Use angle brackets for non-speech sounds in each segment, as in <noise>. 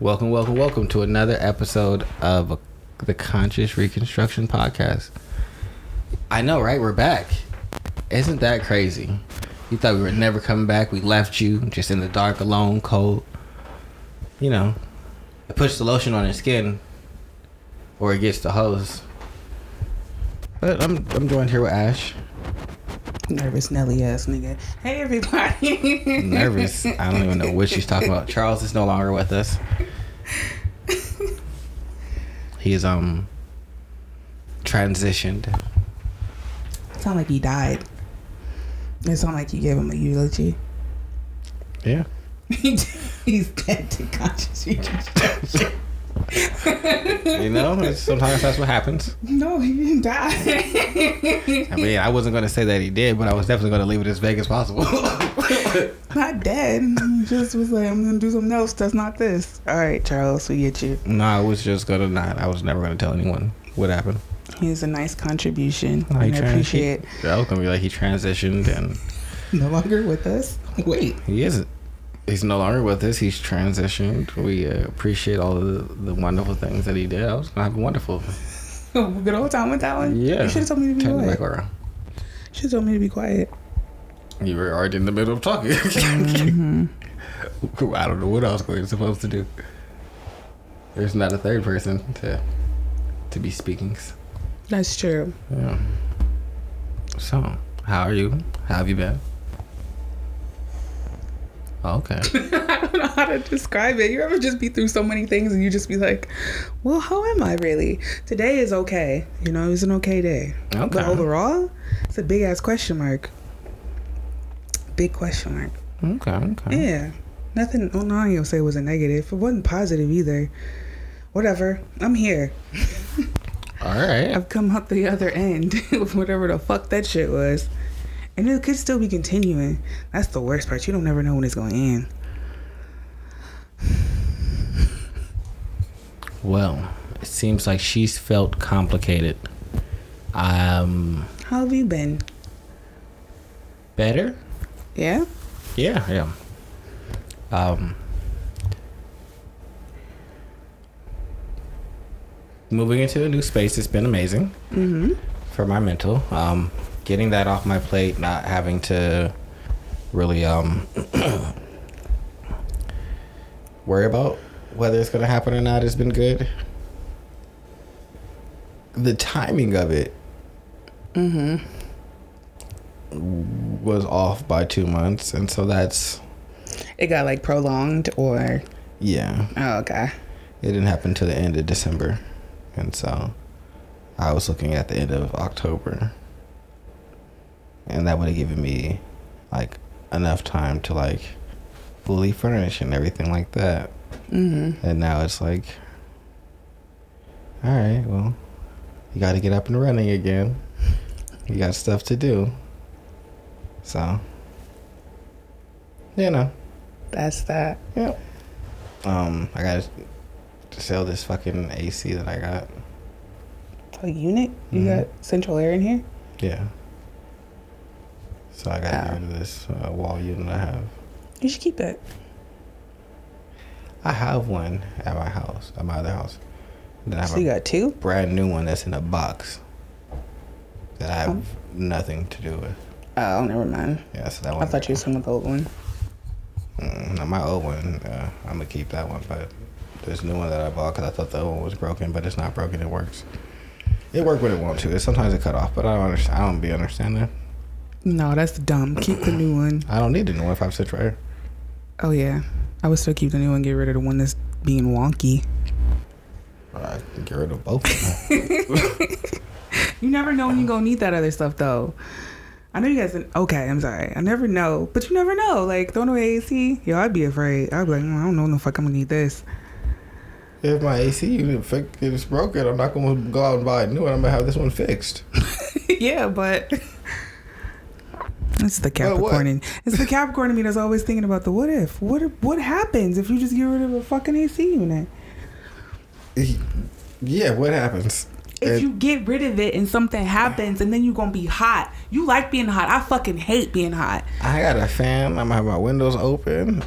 Welcome, welcome, welcome to another episode of the Conscious Reconstruction Podcast. I know, right? We're back. Isn't that crazy? You thought we were never coming back. We left you just in the dark, alone, cold. You know, I puts the lotion on your skin, or it gets the hose. But I'm I'm joined here with Ash. Nervous Nelly ass nigga. Hey everybody. <laughs> Nervous. I don't even know what she's talking about. Charles is no longer with us. He's um transitioned. Sound like he died. It sound like you gave him a eulogy. Yeah. <laughs> He's dead to conscious. <laughs> <laughs> You know, sometimes that's what happens. no, he didn't die. I mean, I wasn't going to say that he did, but I was definitely going to leave it as vague as possible. <laughs> not dead. He just was like, I'm gonna do something else that's not this. All right, Charles, we get you. no, I was just going to not. I was never going to tell anyone what happened. He's a nice contribution. Oh, I appreciate. I was going to be like, he transitioned and <laughs> No longer with us. Wait. he isn't. He's no longer with us. He's transitioned. We uh, appreciate all the, the wonderful things that he did. I was going to have a wonderful. <laughs> Good old time with that one. Yeah. You should have told me to be Turn back quiet. around. Should have told me to be quiet. You were already in the middle of talking. <laughs> I don't know what else we're supposed to do. There's not a third person to to be speaking. That's true. Yeah. So, how are you? How have you been? Oh, okay. <laughs> I don't know how to describe it. You ever just be through so many things and you just be like, well, how am I really? Today is okay. You know, it's an okay day. Okay. But overall, it's a big ass question mark. Big question mark. Okay. Okay. Yeah. Nothing, well, no, I ain't gonna say it was a negative. It wasn't positive either. Whatever. I'm here. <laughs> All right. I've come out the other end <laughs> of whatever the fuck that shit was. And it could still be continuing. That's the worst part. You don't never know when it's going to end. Well, it seems like she's felt complicated. Um, How have you been? better? Yeah? Yeah. Yeah. Um. Moving into a new space has been amazing. Mm-hmm. for my mental. Um, getting that off my plate, not having to really um, <clears throat> worry about whether it's gonna happen or not has been good. The timing of it was off by two months, and so that's It got like prolonged or. yeah. Oh, okay. It didn't happen to the end of December, and so I was looking at the end of October, and that would have given me like enough time to like fully furnish and everything like that. Mm-hmm. And now it's like, all right, well, you got to get up and running again. You got stuff to do, so you know. That's that. Yep. Um, I got to sell this fucking AC that I got. A unit? You Mhm. got central air in here? Yeah. So I got to Oh. rid of this uh, wall unit I have. You should keep it. I have one at my house, at my other house. Then I have So you got two? brand new one that's in a box that I have Um. nothing to do with. Oh, never mind. Yeah, so that one. I thought you was talking about the old one. Mm, no, my old one, uh, I'm gonna keep that one, but this new one that I bought because I thought the old one was broken, but it's not broken. It works. It worked when it wants to. It sometimes it cut off, but I don't understand. I don't be understanding. No, that's dumb. Keep the new one. I don't need the new one if I have such right. Oh, yeah. I would still keep the new one, get rid of the one that's being wonky. I get rid of both of them. <laughs> You never know when you're going to need that other stuff, though. I know you guys. Okay, I'm sorry. I never know, but you never know. Like throwing away AC, yo, I'd be afraid. I'd be like, "Mm, I don't know when the fuck I'm gonna need this. if my AC unit fi- is broken, I'm not gonna go out and buy a new one. I'm gonna have this one fixed. <laughs> yeah, but it's the Capricorn. in It's the Capricorn in me that's always thinking about the what if. What if, what happens if you just get rid of a fucking AC unit? Yeah, what happens? If And- you get rid of it and something happens and then you're gonna be hot. You like being hot. I fucking hate being hot. I got a fan. I'm gonna have my windows open.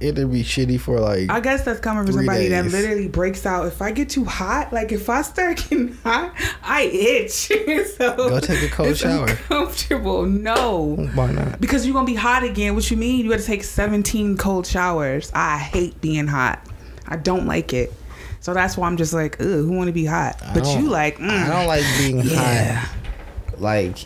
It'd be shitty for like. I guess that's coming from somebody that literally breaks out. If I get too hot, like if I start getting hot, I itch. <laughs> so Go take a cold shower. Comfortable? No. why not? Because you're gonna be hot again. What you mean? You gotta take 17 cold showers. I hate being hot. I don't like it. So that's why I'm just like, ugh, who wanna be hot? I But you like, mm, I don't like being yeah. hot. Like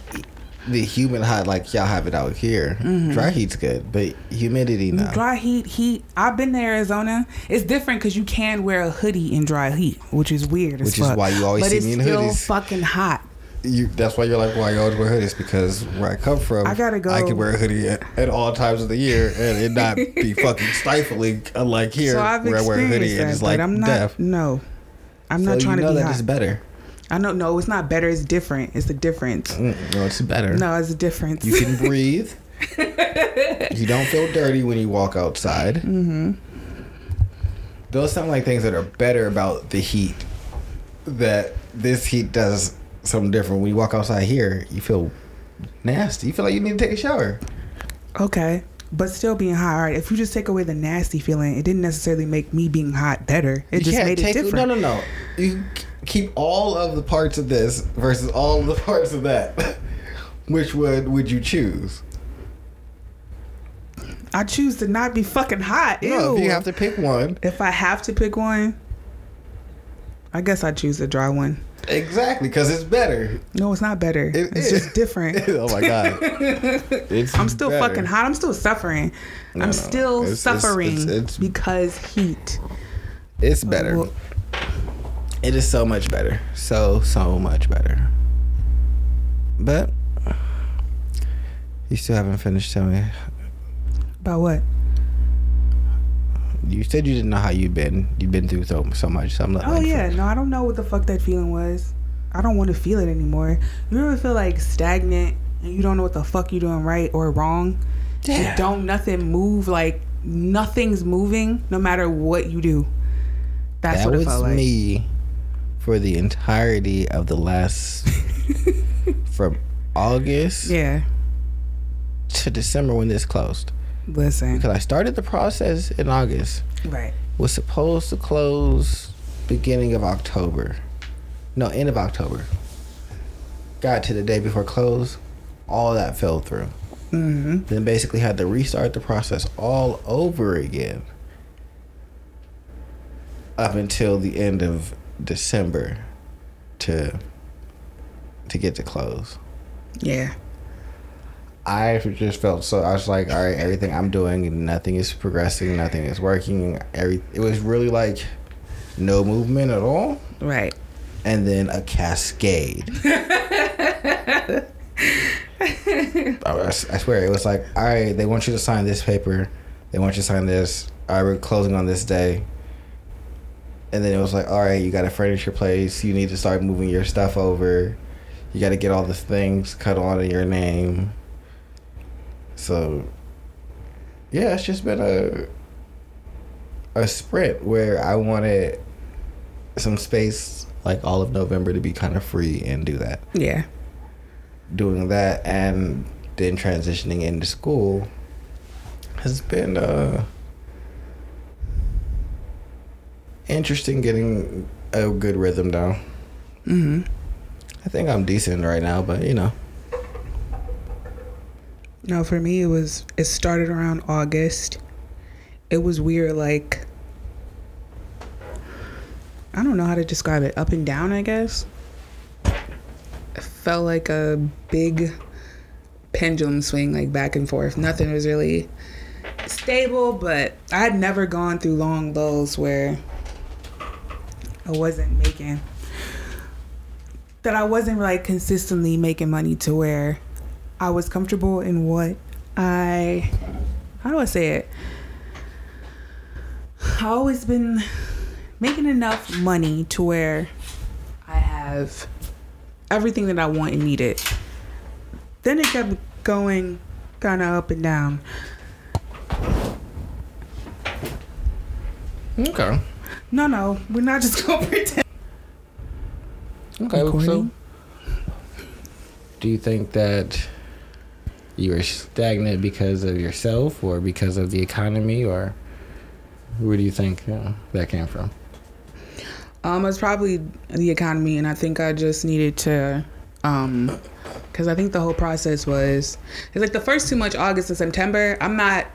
the humid hot, like y'all have it out here. Mm-hmm. Dry heat's good, but humidity no. Dry heat, heat. I've been to Arizona. It's different because you can wear a hoodie in dry heat, which is weird. as Which is fuck. why you always but see it's me in still hoodies. fucking hot. You, that's why you're like, why you always wear hoodies? Because where I come from, I gotta go. I can wear a hoodie at, at all times of the year and it not be <laughs> fucking stifling. Unlike here, so I've where I wear a hoodie that, and it's like I'm not. death. No, I'm so not trying you know to be that hot. it's better. I don't know. It's not better. It's different. It's the difference. Mm, no, it's better. No, it's a difference. You can breathe. <laughs> you don't feel dirty when you walk outside. Mm-hmm. Those sound like things that are better about the heat. That this heat does something different. When you walk outside here, you feel nasty. You feel like you need to take a shower. okay, but still being hot. All right. If you just take away the nasty feeling, it didn't necessarily make me being hot better. It You just made it different. No, no, no. You keep all of the parts of this versus all of the <laughs> parts of that. Which would would you choose? I choose to not be fucking hot. Ew. No, if you have to pick one. If I have to pick one, I guess I choose the dry one. Exactly, because it's better. No, it's not better. It it's is. just different. <laughs> oh my god. <laughs> It's I'm still better. fucking hot. I'm still suffering. No, no. I'm still It's- it's- suffering it's- it's- because heat. It's better. Well, It is so much better. So so much better. But you still haven't finished telling me. About what? You said you didn't know how you'd been. You'd been through so so much. So I'm not. Oh like, yeah, no, I don't know what the fuck that feeling was. I don't want to feel it anymore. You ever feel like stagnant and you don't know what the fuck you're doing right or wrong? Yeah. Don't nothing move like nothing's moving no matter what you do. That's that what it was felt like. me for the entirety of the last <laughs> from August Yeah. to December when this closed. Listen. Because I started the process in August. Right. Was supposed to close beginning of October. No, end of October. Got to the day before close, all that fell through. Mm-hmm. Then basically had to restart the process all over again. Up until the end of December to to get to close. Yeah. I just felt so. I was like, all right, everything I'm doing, nothing is progressing, nothing is working. Every it was really like no movement at all, Right. and then a cascade. <laughs> I, I swear, it was like, all right, they want you to sign this paper, they want you to sign this. All right, we're closing on this day. And then it was like, all right, you got to furnish your place. You need to start moving your stuff over. You got to get all the things cut on in your name. So, yeah, it's just been a a sprint where I wanted some space, like all of November, to be kind of free and do that. Yeah. Doing that and then transitioning into school has been uh, interesting. Getting a good rhythm down. Mm-hmm. I think I'm decent right now, but you know. No, for me it was it started around August. It was weird like I don't know how to describe it. Up and down, I guess. It felt like a big pendulum swing like back and forth. Nothing was really stable, but I had never gone through long lows where I wasn't making that I wasn't like consistently making money to where I was comfortable in what I how do I say it? I always been making enough money to where I have everything that I want and need it. Then it kept going kind of up and down. Okay. No, no, we're not just <laughs> gonna pretend. Okay. So, do you think that you were stagnant because of yourself, or because of the economy, or Where do you think uh, that came from? Um, it's probably the economy, and I think I just needed to, um, because I think the whole process was, it's like the first two months, August and September. I'm not,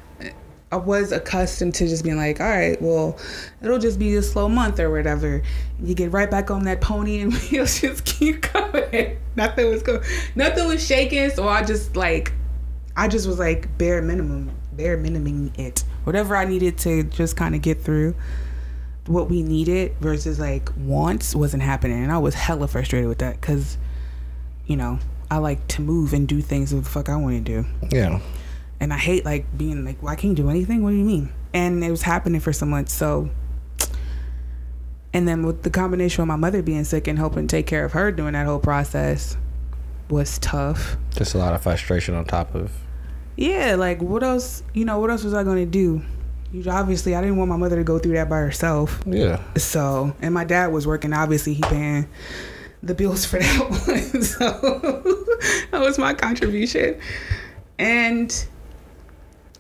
I was accustomed to just being like, all right, well, it'll just be a slow month or whatever. You get right back on that pony, and <laughs> wheels just keep going. nothing was going, nothing was shaking, so I just like, I just was like bare minimum, bare minimum it, whatever I needed to just kind of get through what we needed versus like wants wasn't happening and i was hella frustrated with that because you know i like to move and do things that the fuck i want to do Yeah. And i hate like being like well i can't do anything what do you mean and it was happening for some months so and then with the combination of my mother being sick and helping take care of her during that whole process was tough Just a lot of frustration on top of. yeah like what else you know what else was i going to do You- obviously i didn't want my mother to go through that by herself Yeah. so, and my dad was working. Obviously, he paying the bills for that <laughs> one. So <laughs> that was my contribution. And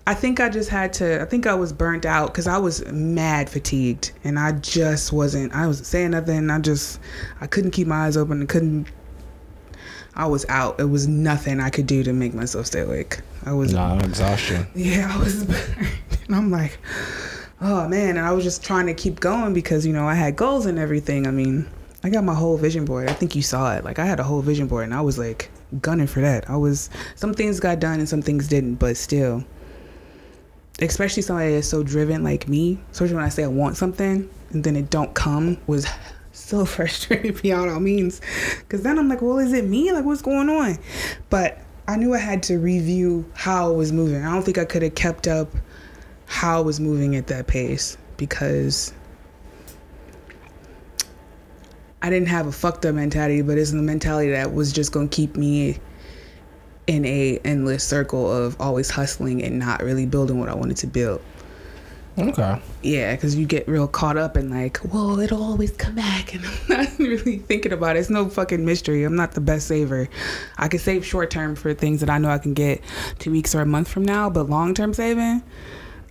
I think I just had to. I think I was burnt out because I was mad fatigued, and I just wasn't. I wasn't saying nothing. I just, I couldn't keep my eyes open. I couldn't. I was out. It was nothing I could do to make myself stay awake. I was No, exhaustion. yeah, <laughs> I was. And I'm like, oh man. And I was just trying to keep going because, you know, I had goals and everything. I mean, I got my whole vision board. I think you saw it. Like, I had a whole vision board and I was like gunning for that. I was, some things got done and some things didn't, but still, especially somebody that's so driven like me, especially when I say I want something and then it don't come, was <laughs> so frustrating <laughs> beyond all means. Because then I'm like, well, is it me? Like, what's going on? But I knew I had to review how it was moving. I don't think I could have kept up how I was moving at that pace because I didn't have a fucked up mentality, but it's the mentality that was just gonna keep me in a endless circle of always hustling and not really building what I wanted to build. Okay. Yeah, because you get real caught up in like, well, it'll always come back, <laughs> and I'm not really thinking about it. It's no fucking mystery. I'm not the best saver. I can save short term for things that I know I can get two weeks or a month from now, but long term saving,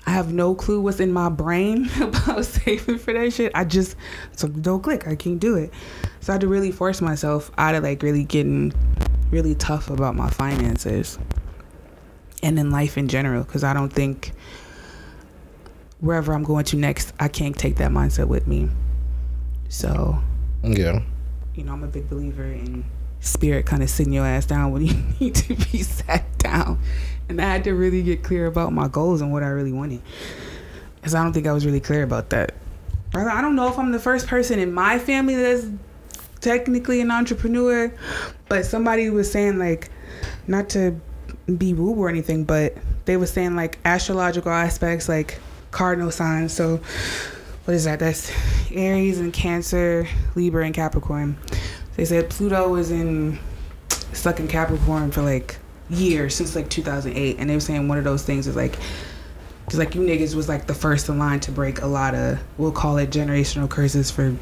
I have no clue what's in my brain <laughs> about saving for that shit. I just so don't click. I can't do it. So I had to really force myself out of like really getting really tough about my finances and in life in general because I don't think wherever I'm going to next, I can't take that mindset with me. So, Yeah. you know, I'm a big believer in spirit kind of sitting your ass down when <laughs> you need to be sat down. And I had to really get clear about my goals and what I really wanted. Because I don't think I was really clear about that. I I don't know if I'm the first person in my family that's technically an entrepreneur, but somebody was saying, like, not to be woo or anything, but they were saying, like, astrological aspects, like cardinal signs. So, what is that? That's Aries and Cancer, Libra and Capricorn. They said Pluto was in stuck in Capricorn for like years since like 2008, and they were saying one of those things is like, cause like you niggas was like the first in line to break a lot of we'll call it generational curses for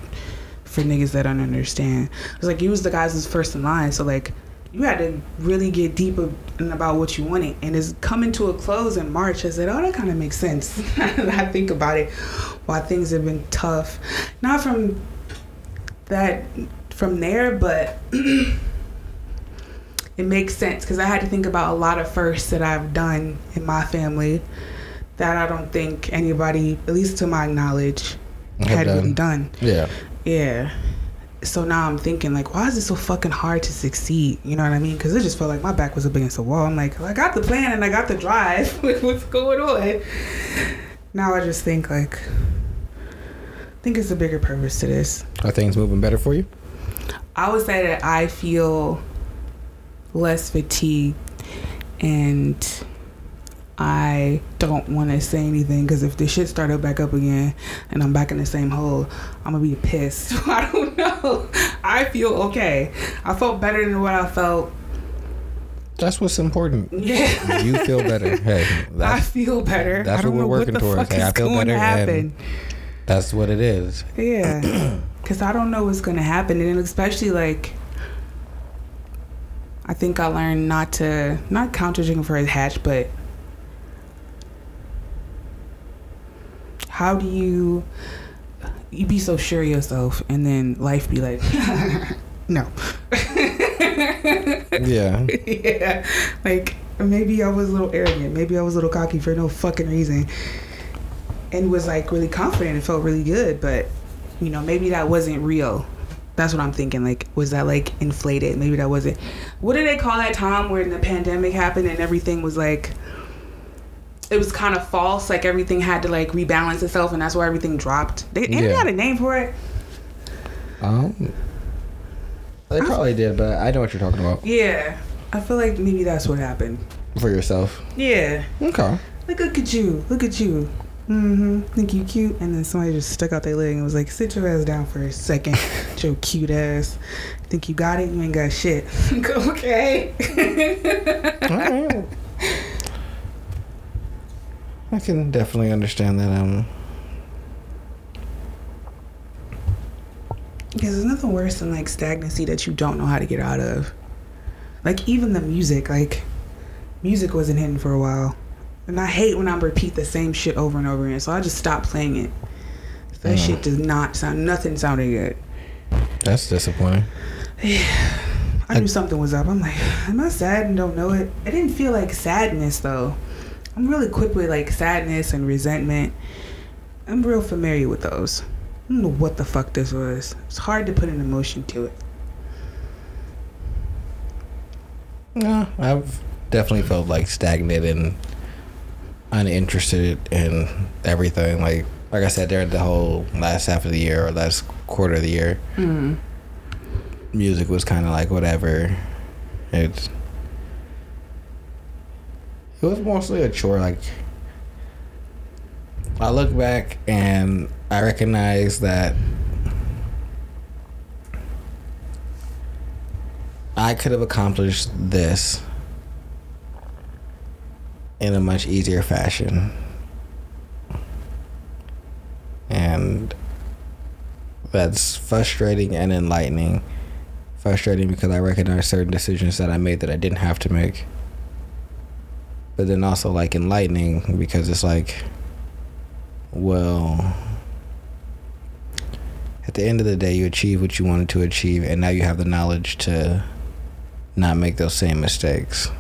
for niggas that don't understand. It's like you was the guys that's first in line, so like you had to really get deep about what you wanted, and it's coming to a close in March. I said, oh, that kind of makes sense. <laughs> I think about it, why things have been tough, not from that from there, but <clears throat> it makes sense because I had to think about a lot of firsts that I've done in my family that I don't think anybody, at least to my knowledge, had done. really done. Yeah. Yeah. So now I'm thinking like, why is it so fucking hard to succeed? You know what I mean? Because it just felt like my back was up against the wall. I'm like, I got the plan and I got the drive. <laughs> What's going on? Now I just think like, I think it's a bigger purpose to this. Are things moving better for you? I would say that I feel less fatigued and I don't want to say anything because if this shit started back up again and I'm back in the same hole, I'm gonna be pissed. <laughs> I don't know. I feel okay. I felt better than what I felt. That's what's important. Yeah. You feel better. <laughs> Hey, I feel better. that's I don't what we're working what towards. Hey, I feel better happen. that's what it is. Yeah. <clears throat> Because I don't know what's going to happen. And especially like, I think I learned not to, not count chicken for his hatch, but how do you you be so sure of yourself and then life be like <laughs> no. Yeah. <laughs> yeah. Like maybe i was a little arrogant. Maybe i was a little cocky for no fucking reason. And was like really confident and felt really good but you know maybe that wasn't real. That's what i'm thinking. Like was that like inflated? Maybe that wasn't what did they call that time when the pandemic happened and everything was like it was kind of false like everything had to like rebalance itself and that's why everything dropped they, they had a name for it Um, they probably did, but I know what you're talking about yeah i feel like maybe that's what happened for yourself. yeah Okay. Like, look at you. Look at you. Mm-hmm. Think you cute? And then somebody just stuck out their leg and was like, sit your ass down for a second. <laughs> Your cute ass. Think you got it? You ain't got shit. <laughs> okay. All right. <laughs> I can definitely understand that. Um, Because there's nothing worse than like stagnancy that you don't know how to get out of. Like even the music, like music wasn't hitting for a while. And I hate when I repeat the same shit over and over again. So I just stopped playing it. That Mm. shit does not sound nothing sounded good. that's disappointing. <sighs> I knew something was up. I'm like, <sighs> am I sad and don't know it? I didn't feel like sadness though. I'm really quick with like sadness and resentment. I'm real familiar with those. I don't know what the fuck this was. It's hard to put an emotion to it. Yeah, I've definitely felt like stagnant and uninterested in everything. Like, like I said, during the whole last half of the year or last quarter of the year, Mm. music was kind of like whatever. It's it was mostly a chore. Like I look back and I recognize that I could have accomplished this in a much easier fashion. And that's frustrating and enlightening. Frustrating because I recognize certain decisions that I made that I didn't have to make. But then also like enlightening because it's like, well, at the end of the day, you achieve what you wanted to achieve, and now you have the knowledge to not make those same mistakes.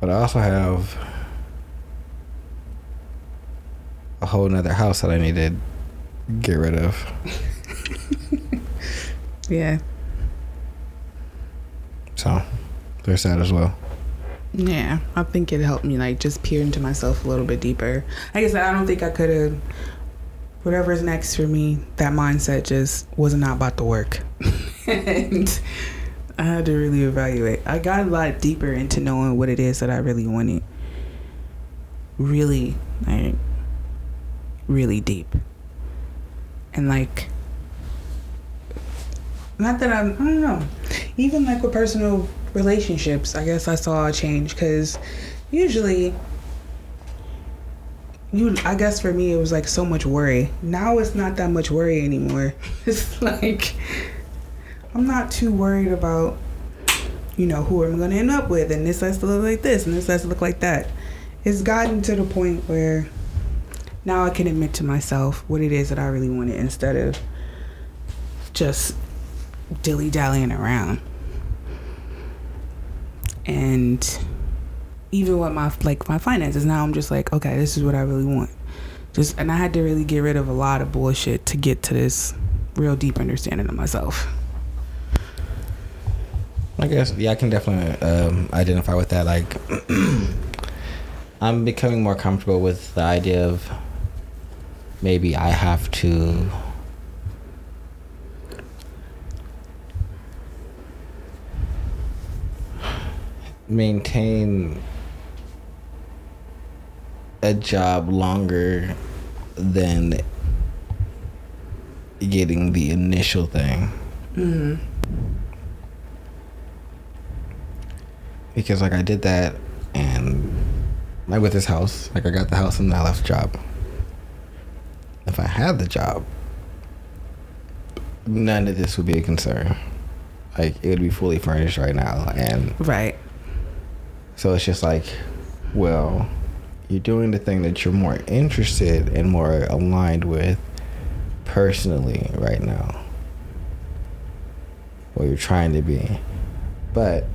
But I also have a whole nother house that I need to get rid of. <laughs> Yeah. So there's that as well. Yeah. I think it helped me like just peer into myself a little bit deeper. Like I said, I don't think I could have whatever's next for me, that mindset just was not about to work. <laughs> and I had to really evaluate. I got a lot deeper into knowing what it is that I really wanted. Really, like, really deep. And like, not that I'm, I don't know. Even like with personal relationships, I guess I saw a change because usually you i guess for me it was like so much worry. Now it's not that much worry anymore. <laughs> It's like i'm not too worried about you know who i'm gonna end up with and this has to look like this and this has to look like that. It's gotten to the point where now i can admit to myself what it is that i really wanted instead of just dilly-dallying around and even with my like my finances now i'm just like okay this is what i really want just and i had to really get rid of a lot of bullshit to get to this real deep understanding of myself I guess yeah, I can definitely um, identify with that. Like, <clears throat> I'm becoming more comfortable with the idea of maybe I have to maintain a job longer than getting the initial thing. mm-hmm. because like I did that and like with this house, like I got the house and I left the job. If I had the job, none of this would be a concern. Like it would be fully furnished right now, and right so it's just like, well, you're doing the thing that you're more interested and more aligned with personally right now. What you're trying to be. But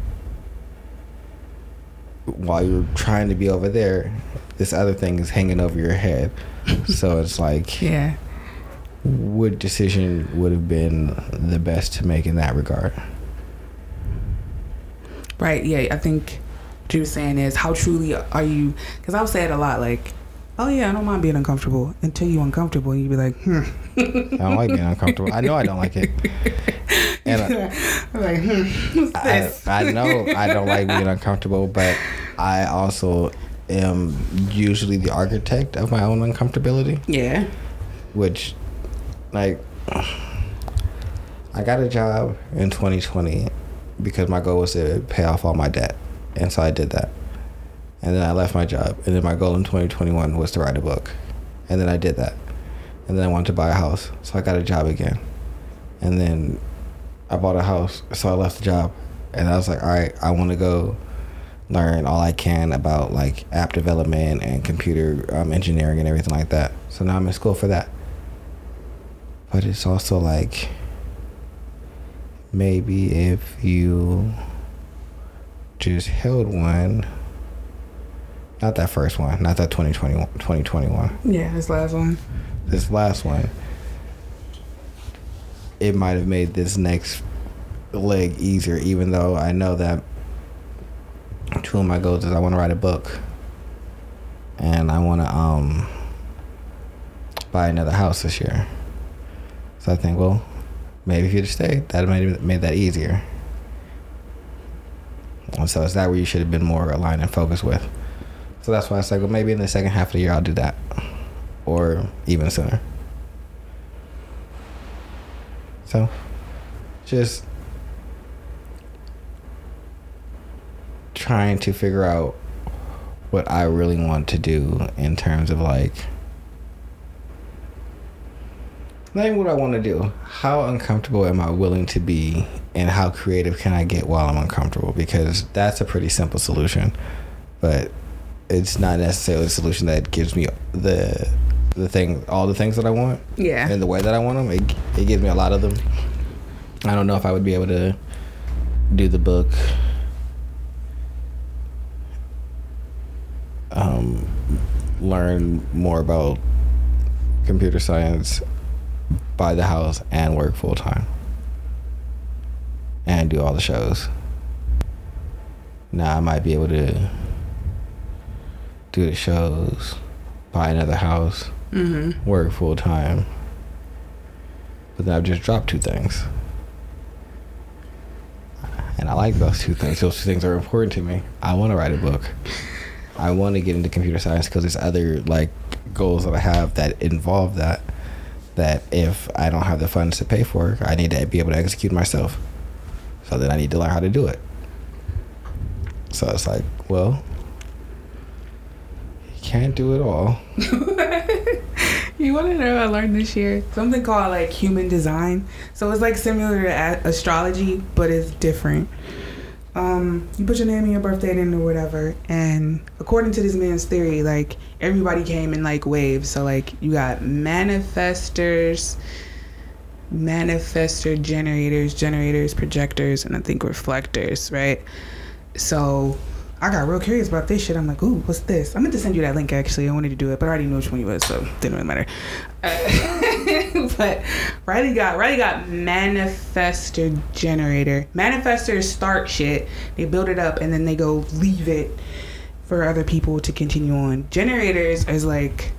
while you're trying to be over there, this other thing is hanging over your head. <laughs> so it's like Yeah. what decision would have been the best to make in that regard? Right. Yeah. I think were saying is how truly are you? Because I'll say it a lot, like, "Oh yeah, I don't mind being uncomfortable." Until you're uncomfortable, and you be like, "Hmm." I don't like being uncomfortable. I know I don't like it. <laughs> And I, I'm like, "Hmm, I. I know I don't like being uncomfortable, but I also am usually the architect of my own uncomfortability, yeah. which, like, I got a job in 2020 because my goal was to pay off all my debt. And so I did that. And then I left my job. And then my goal in 2021 was to write a book. And then I did that. And then I wanted to buy a house. So I got a job again. And then I bought a house. So I left the job. And I was like, all right, I want to go learn all I can about like app development and computer um, engineering and everything like that. So now I'm in school for that. But it's also like maybe if you just held one, not that first one, not that 2021, 2021 Yeah. This last one. this last one, it might have made this next leg easier, even though I know that two of my goals is I want to write a book and I want to um buy another house this year. So I think, well, maybe if you'd have stayed, that might have made that easier. And so is that where you should have been more aligned and focused with? So that's why I said, well, maybe in the second half of the year I'll do that or even sooner. So, just trying to figure out what I really want to do in terms of like, not even what I want to do. How uncomfortable am I willing to be, and how creative can I get while I'm uncomfortable? Because that's a pretty simple solution, but it's not necessarily a solution that gives me the the thing, all the things that I want Yeah. in the way that I want them. It, it gives me a lot of them. I don't know if I would be able to do the book. Um, learn more about computer science, buy the house, and work full time, and do all the shows. Now I might be able to do the shows, buy another house, Mm-hmm. work full time. But then I've just dropped two things. And I like those two things. Those two things are important to me. I want to write a book. I want to get into computer science because there's other like goals that I have that involve that. That if I don't have the funds to pay for, I need to be able to execute myself. So then I need to learn how to do it. So it's like, well, you can't do it all. <laughs> You want to know I learned this year? Something called like human design. So it's like similar to astrology, but it's different. Um, you put your name and your birthday in or whatever, and according to this man's theory, like everybody came in like waves. So like you got manifestors, manifestor generators, generators, projectors, and I think reflectors, right? So I got real curious about this shit. I'm like, ooh, what's this? I meant to send you that link actually. I wanted to do it, but I already knew which one you was, so didn't really matter. Uh, <laughs> but Riley got Riley got manifestor generator. Manifestors start shit, they build it up, and then they go leave it for other people to continue on. Generators is like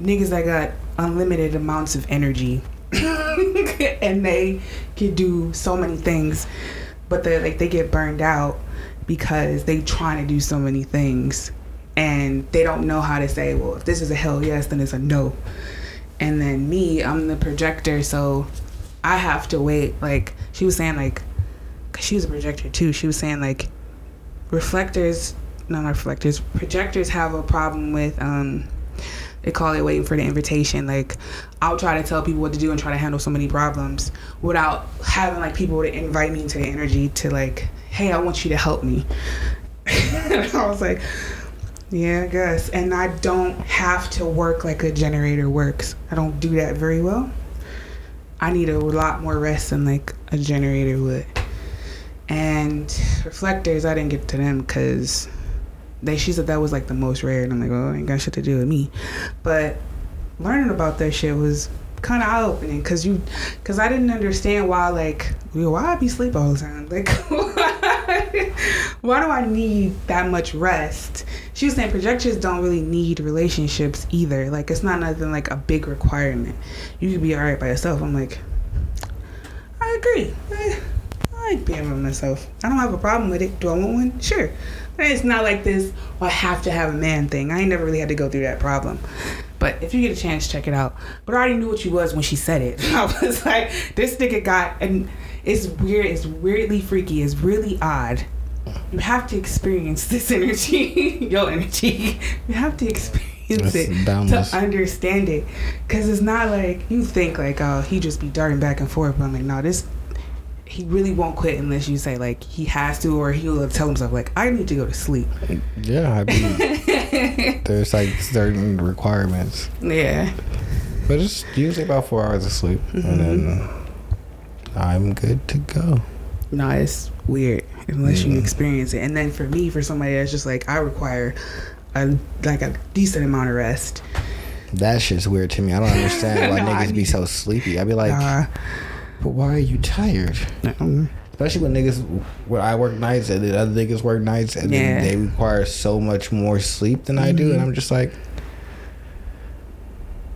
niggas that got unlimited amounts of energy. <coughs> and they can do so many things, but they like they get burned out because they trying to do so many things and they don't know how to say, well, if this is a hell yes, then it's a no. And then me, I'm the projector, so I have to wait. Like she was saying, like, cause she was a projector too. She was saying like, reflectors, not reflectors, projectors have a problem with um, they call it waiting for the invitation. Like, I'll try to tell people what to do and try to handle so many problems without having like people to invite me into the energy to like, hey, I want you to help me. and <laughs> I was like, Yeah, I guess. And I don't have to work like a generator works. I don't do that very well. I need a lot more rest than like a generator would. And reflectors, I didn't get to them because they she said that was like the most rare, and I'm like, oh, ain't got shit to do with me. But learning about that shit was kind of eye opening because you, because I didn't understand why like why I be sleep all the time. Like, <laughs> why do I need that much rest? She was saying projectors don't really need relationships either. Like, it's not nothing like a big requirement. You could be alright by yourself. I'm like, I agree. I, I like being by myself. I don't have a problem with it. Do I want one? Sure. It's not like this, well, I have to have a man thing. I ain't never really had to go through that problem. But if you get a chance, check it out. But I already knew what she was when she said it. <laughs> I was like, this nigga got, and it's weird. It's weirdly freaky. It's really odd. You have to experience this energy, <laughs> your energy. You have to experience it boundless. to understand it. Cause it's not like you think like, oh, he just be darting back and forth. But I'm like, no, this he really won't quit unless you say like he has to, or he'll tell himself like, I need to go to sleep. Yeah, I mean, <laughs> there's like certain requirements, Yeah. but it's usually about four hours of sleep, and then I'm good to go. No, it's weird unless you Mm. experience it. And then for me, for somebody that's just like I require a like a decent amount of rest. That shit's weird to me. I don't understand why <laughs> No, I niggas be so sleepy. I'd be like, Uh, but why are you tired? mm, Especially when niggas, when I work nights and then other niggas work nights and Yeah. Mm-hmm. then they require so much more sleep than I do, and I'm just like,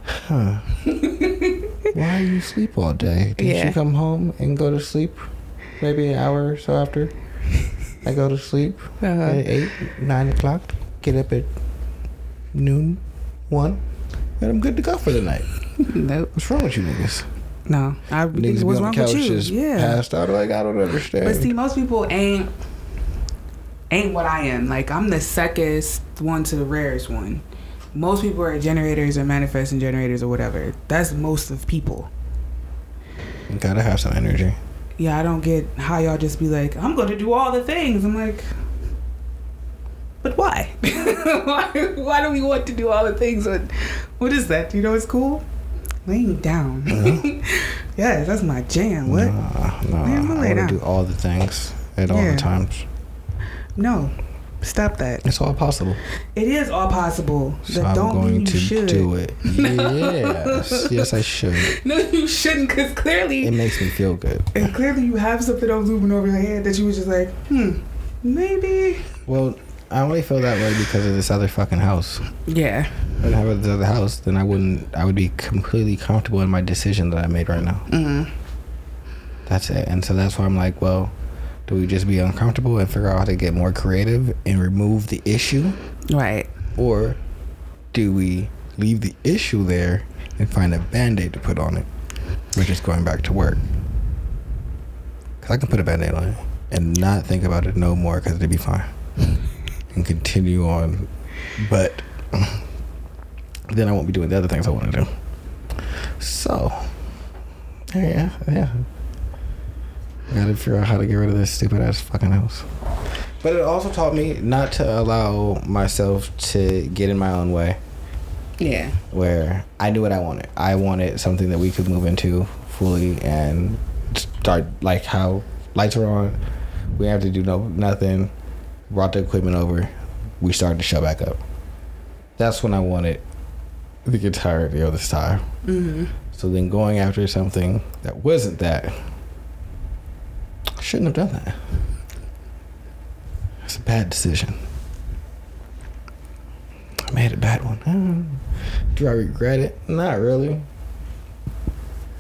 huh? <laughs> Why you sleep all day? Did Yeah. you come home and go to sleep? Maybe an hour or so after I go to sleep uh, at eight, nine o'clock. Get up at noon, one, and I'm good to go for the night. <laughs> nope. What's wrong with you niggas? No, I Niggas be what's wrong with you? just Yeah. passed out. Like I don't understand. But see, most people ain't ain't what I am. Like I'm the second one to the rarest one. Most people are generators or manifesting generators or whatever. That's most of people. You gotta have some energy. Yeah, I don't get how y'all just be like, I'm going to do all the things. I'm like, but why? <laughs> why? Why do we want to do all the things? What, what is that? You know, it's cool. Laying down. <laughs> yes, that's my jam. What? Nah, nah. Man, I'm gonna I want down. to do all the things at all the times. No, stop that. It's all possible. It is all possible. So That I'm don't going mean you to should. do it. <laughs> Yes, yes, I should. <laughs> No, you shouldn't, because clearly, It makes me feel good. and clearly, you have something else looming over your head that you was just like, hmm, maybe. Well, I only feel that way because of this other fucking house. Yeah. If I didn't have this other house, then I wouldn't. I would be completely comfortable in my decision that I made right now. Mm-hmm. That's it. And so that's why I'm like, well, do we just be uncomfortable and figure out how to get more creative and remove the issue, Right. or do we leave the issue there and find a band-aid to put on it, which is going back to work? Cause I can put a band-aid on it and not think about it no more because it'd be fine and continue on, but then I won't be doing the other things I want to do. So, yeah, yeah. I gotta figure out how to get rid of this stupid ass fucking house. But it also taught me not to allow myself to get in my own way Yeah. where I knew what I wanted. I wanted something that we could move into fully and start like how lights are on. We have to do no nothing. Brought the equipment over. We started to show back up. That's when I wanted the entirety of this time. Mm-hmm. So then going after something that wasn't that, I shouldn't have done that. It's a bad decision. I made a bad one. <sighs> Do I regret it? Not really.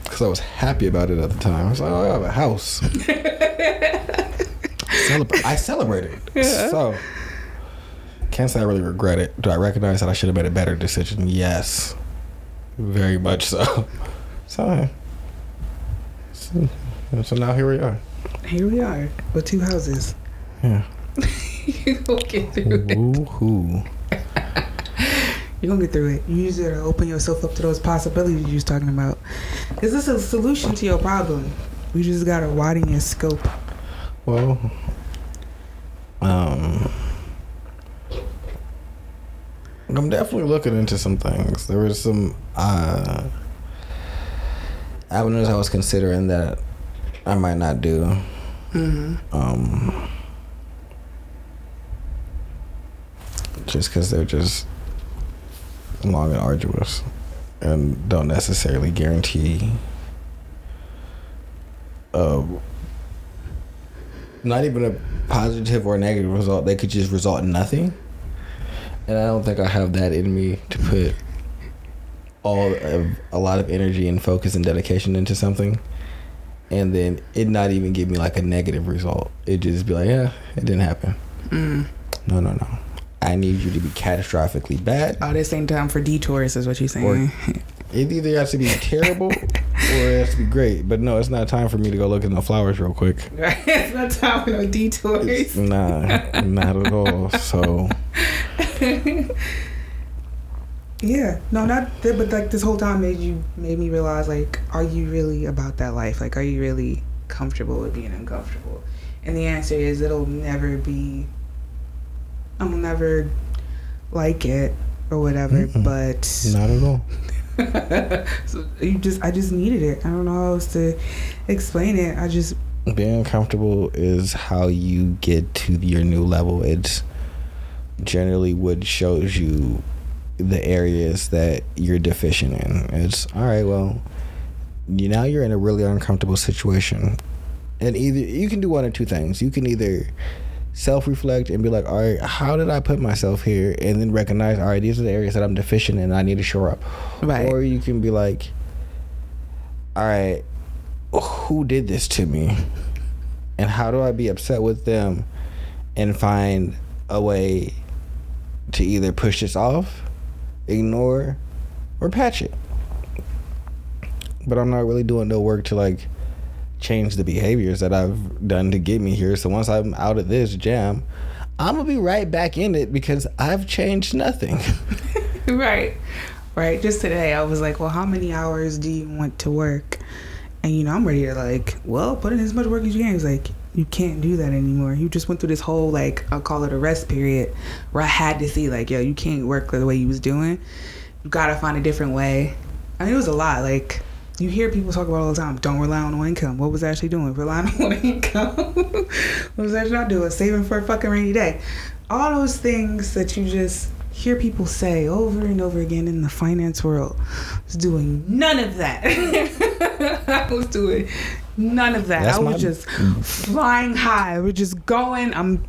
Because I was happy about it at the time. I was like, oh, I have a house. <laughs> Celebra- I celebrated. Yeah. So, can't say I really regret it. Do I recognize that I should have made a better decision? Yes. Very much so. <laughs> So, so, so now here we are. Here we are with two houses. Yeah. <laughs> you gonna get through it. Woo-hoo. <laughs> You're gonna get through it. You just gotta open yourself up to those possibilities you was talking about. Cause it's a solution to your problem. You just gotta widen your scope. Well, um, I'm definitely looking into some things. There was some uh, avenues I was considering that I might not do. Mm-hmm. Um, just because they're just long and arduous and don't necessarily guarantee uh, not even a positive or negative result. They could just result in nothing. And I don't think I have that in me to put all of a lot of energy and focus and dedication into something and then it not even give me like a negative result. It just be like, yeah, it didn't happen. Mm. No, no, no. I need you to be catastrophically bad. Oh, this ain't time for detours, is what you're saying. Or- <laughs> It either has to be terrible or it has to be great. But no, it's not time for me to go look at the flowers real quick. <laughs> It's not time for no It's, detours. nah, not at all. So <laughs> Yeah, no, not that, but like this whole time made you made me realize like, are you really about that life? Like, are you really comfortable with being uncomfortable? And the answer is it'll never be. I'll never like it or whatever, Mm-mm. but not at all. <laughs> so you just I just needed it. I don't know how else to explain it. I just Being comfortable is how you get to your new level. It's generally what shows you the areas that you're deficient in. It's all right. Well, you now you're in a really uncomfortable situation, and either you can do one or two things. You can either self-reflect and be like, all right, how did I put myself here, and then recognize, all right, these are the areas that I'm deficient in. And I need to shore up. Right. Or you can be like, all right, who did this to me? And how do I be upset with them and find a way to either push this off, ignore, or patch it? But I'm not really doing no work to like change the behaviors that I've done to get me here. So once I'm out of this jam, I'm gonna be right back in it because I've changed nothing. <laughs> <laughs> right. Right. Just today i was like well how many hours do you want to work? And you know i'm ready to like well put in as much work as you can. It's like you can't do that anymore. You just went through this whole like i'll call it a rest period where i had to see like yo you can't work the way you was doing. You gotta find a different way. I mean it was a lot. Like you hear people talk about all the time don't rely on one income what was I actually doing relying <laughs> on one income what was I not doing saving for a fucking rainy day all those things that you just hear people say over and over again in the finance world. I was doing none of that. <laughs> I was doing none of that. That's I was my- just flying high. We're just going. I'm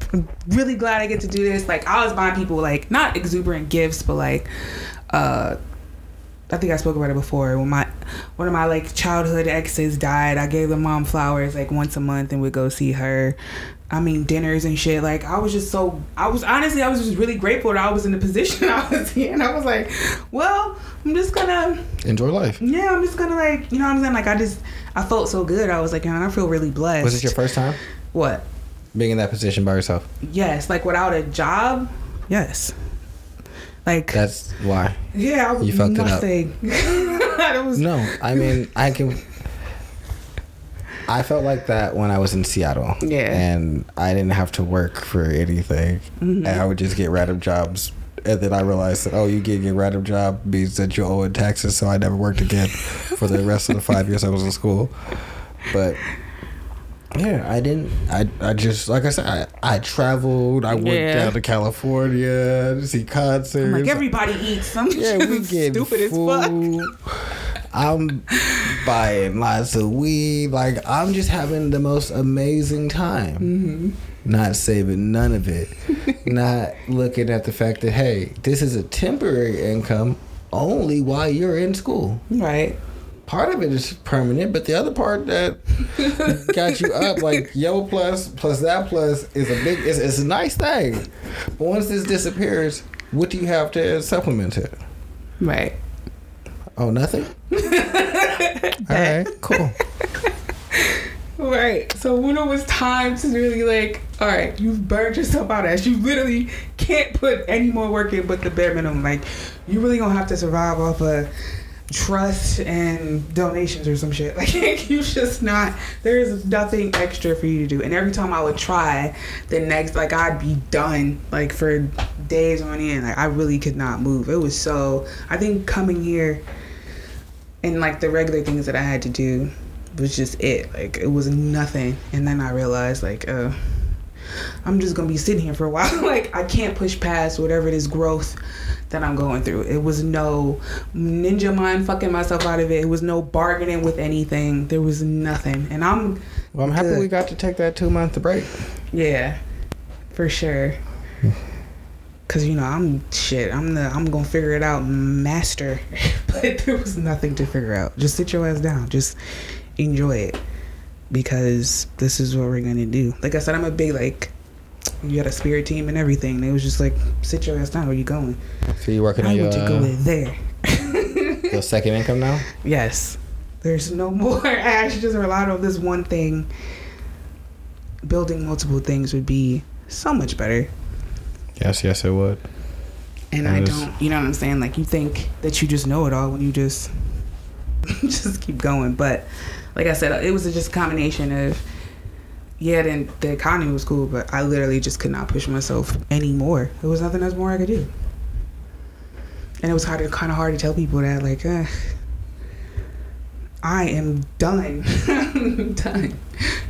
really glad I get to do this. Like I was buying people like not exuberant gifts, but like uh I think I spoke about it before. When my one of my like childhood exes died, I gave the mom flowers like once a month and would go see her. I mean dinners and shit. Like I was just so I was honestly I was just really grateful that I was in the <laughs> position I was in. I was like, well, I'm just gonna Enjoy life. yeah, I'm just gonna like you know what I'm saying. Like I just I felt so good. I was like, man, I feel really blessed. Was it your first time what? being in that position by yourself? Yes, like without a job. Yes. Like That's why. yeah, I was You fucked it up. <laughs> it was No, I mean I can. I felt like that when I was in Seattle. Yeah. And I didn't have to work for anything. Mm-hmm. And I would just get random jobs. And then I realized that, oh, you get a random job means that you owe owing taxes. So I never worked again for the rest of the five years I was in school. But yeah, I didn't. I, I just, like I said, I, I traveled. I went Yeah. down to California to see concerts. I'm like everybody eats. I'm Yeah, <laughs> we get stupid as fuck. I'm buying lots of weed. Like I'm just having the most amazing time. Mm-hmm. Not saving none of it. <laughs> Not looking at the fact that hey, this is a temporary income only while you're in school. Right. Part of it is permanent, but the other part that <laughs> got you up, like yo plus plus that plus, is a big. It's, it's a nice thing. But once this disappears, what do you have to supplement it? Right. Oh, nothing? <laughs> All right, cool. <laughs> Right. So when it was time to really like, all right, you've burned yourself out as you literally can't put any more work in but the bare minimum. Like you really gonna have to survive off of trust and donations or some shit. <laughs> Like you just not there's nothing extra for you to do. And every time I would try, the next like I'd be done like for days on end. Like I really could not move. It was so I think coming here and like the regular things that I had to do was just it. Like it was nothing. And then I realized like uh I'm just gonna be sitting here for a while. <laughs> like I can't push past whatever this growth that I'm going through. It was no ninja mind fucking myself out of it. It was no bargaining with anything. There was nothing. And I'm Well, I'm happy good. we got to take that two month break. yeah, for sure. Cause you know I'm shit. I'm the I'm gonna figure it out, master. <laughs> but there was nothing to figure out. Just sit your ass down. Just enjoy it, because this is what we're gonna do. Like I said, I'm a big like. You got a spirit team and everything. They was just like, sit your ass down. Where you going? So you working I on your, want to go uh, in there. <laughs> your second income now? Yes. There's no <laughs> more. I actually just relied on this one thing. Building multiple things would be so much better. Yes, yes, it would. And I don't, you know what I'm saying? Like you think that you just know it all when you just <laughs> just keep going. But like I said, it was just a combination of yeah, then the economy was cool, but I literally just could not push myself anymore. There was nothing else more I could do. And it was hard, kind of hard to tell people that, like, uh, I am done. I'm <laughs> done.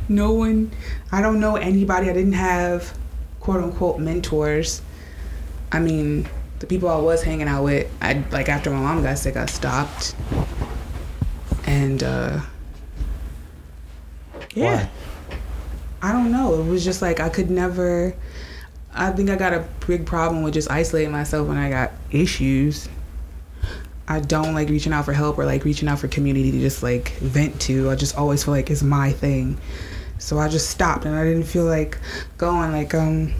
No one, I don't know anybody. I didn't have quote unquote mentors. I mean, the people I was hanging out with, I like after my mom got sick, I stopped. And uh yeah. Why? I don't know. It was just like I could never I think I got a big problem with just isolating myself when I got issues. I don't like reaching out for help or like reaching out for community to just like vent to. I just always feel like it's my thing. So I just stopped and I didn't feel like going like um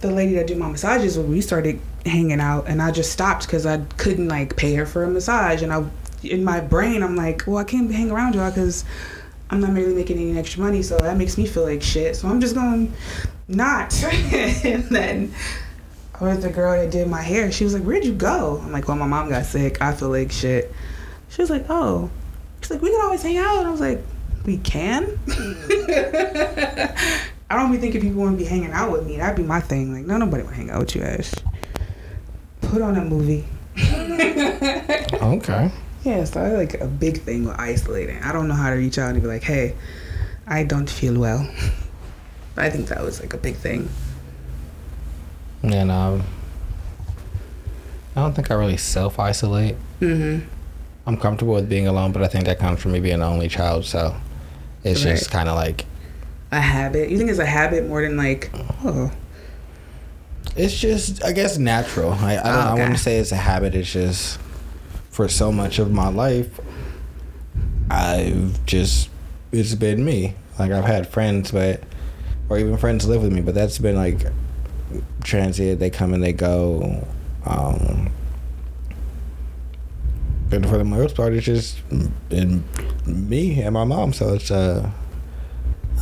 the lady that do my massages when we started hanging out and I just stopped because I couldn't like pay her for a massage and I in my brain I'm like well I can't hang around y'all because I'm not really making any extra money so that makes me feel like shit so I'm just going to not <laughs> and then I was the girl that did my hair she was like where'd you go I'm like well my mom got sick I feel like shit she was like oh she's like we can always hang out and I was like we can <laughs> I don't be thinking people want to be hanging out with me. That'd be my thing. Like, no, nobody want to hang out with you, Ash. Put on a movie. <laughs> Okay. Yeah, so I like a big thing with isolating. I don't know how to reach out and be like, hey, I don't feel well. <laughs> I think that was like a big thing. And um, I don't think I really self isolate. Mm-hmm. I'm comfortable with being alone, but I think that comes from me being an only child. So it's Right. just kind of like A habit. You think it's a habit more than like, oh, it's just I guess natural. I I, don't, I Okay. wouldn't say it's a habit. It's just for so much of my life, I've just it's been me. Like I've had friends, but or even friends live with me, but that's been like transient. They come and they go. Um, and for the most part, it's just been me and my mom. So it's uh,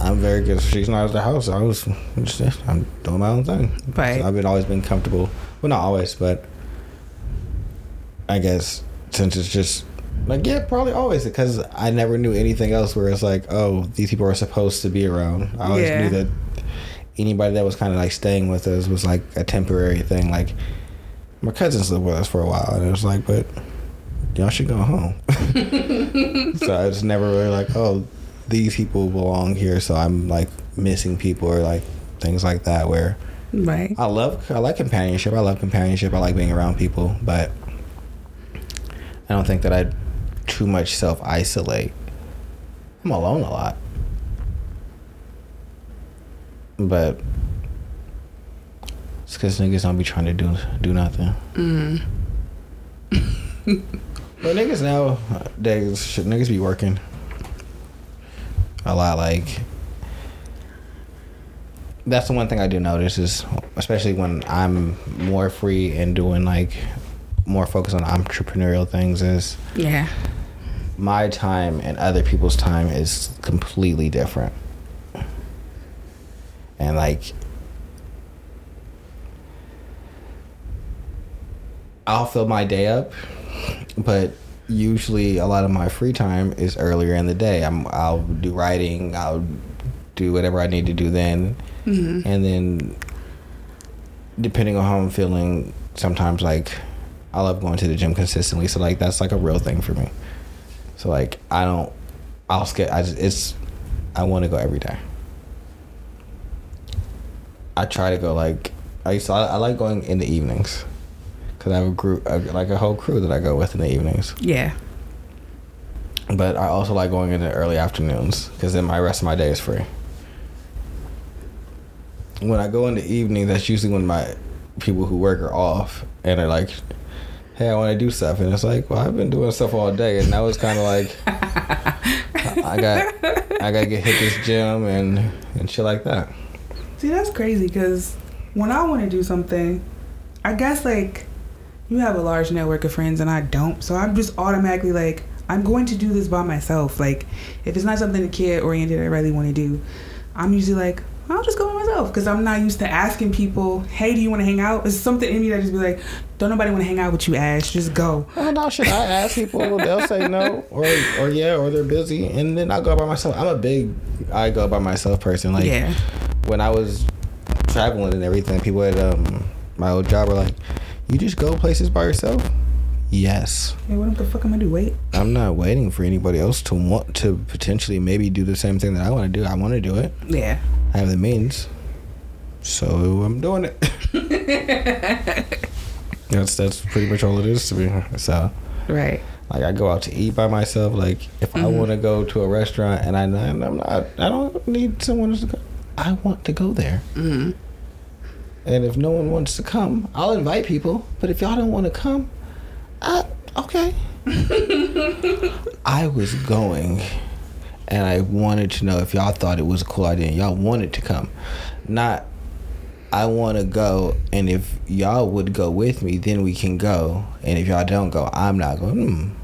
I'm very good. She's not at the house. I was just I'm doing my own thing. Right. So I've been always been comfortable. Well, not always, but I guess since it's just like yeah, probably always because I never knew anything else where it's like oh these people are supposed to be around. I always Yeah. knew that anybody that was kind of like staying with us was like a temporary thing. Like my cousins lived with us for a while, and it was like, but y'all should go home. <laughs> so I was never really like, oh, these people belong here, so I'm like missing people or like things like that. Where right. I love, I like companionship. I love companionship. I like being around people, but I don't think that I too much self isolate. I'm alone a lot, but it's because niggas don't be trying to do do nothing. Mm. But niggas now, they shit, niggas be working a lot. Like that's the one thing I do notice is, especially when I'm more free and doing like more focus on entrepreneurial things, is Yeah. my time and other people's time is completely different. And like I'll fill my day up but usually a lot of my free time is earlier in the day. I'm I'll do writing. I'll do whatever I need to do then, Mm-hmm. and then depending on how I'm feeling, sometimes like I love going to the gym consistently. So like that's like a real thing for me. So like I don't. I'll skip. I just it's. I want to go every day. I try to go like I used to, I, I like going in the evenings because I have a group like a whole crew that I go with in the evenings. Yeah. But I also like going in the early afternoons because then my rest of my day is free. When I go in the evening, that's usually when my people who work are off and they're like, "Hey, I want to do stuff," and it's like, "Well, I've been doing stuff all day," and now it's kind of like, <laughs> I got, I gotta get hit this gym and and shit like that. See, that's crazy because when I want to do something, I guess like you have a large network of friends and I don't. So I'm just automatically like, I'm going to do this by myself. Like, if it's not something a kid oriented I really want to do, I'm usually like, I'll just go by myself because I'm not used to asking people, hey, do you want to hang out? It's something in me that just be like, don't nobody want to hang out with you, Ash. Just go. Oh no, should I ask people? <laughs> They'll say no, or or yeah, or they're busy, and then I go by myself. I'm a big I go by myself person. Like yeah. when I was traveling and everything, people at um my old job were like, "You just go places by yourself." Yes, Hey, what the fuck am I do? Wait. I'm not waiting for anybody else to want to potentially maybe do the same thing that I want to do. I want to do it. Yeah. I have the means, so I'm doing it. <laughs> that's that's pretty much all it is to me. So. Right. Like I go out to eat by myself. Like if I Mhm. want to go to a restaurant and I and I'm not, I don't need someone to go. I want to go there. hmm And if no one wants to come, I'll invite people. But if y'all don't want to come, I, okay. <laughs> I was going, and I wanted to know if y'all thought it was a cool idea. and Y'all wanted to come, not. I want to go, and if y'all would go with me, then we can go. And if y'all don't go, I'm not going.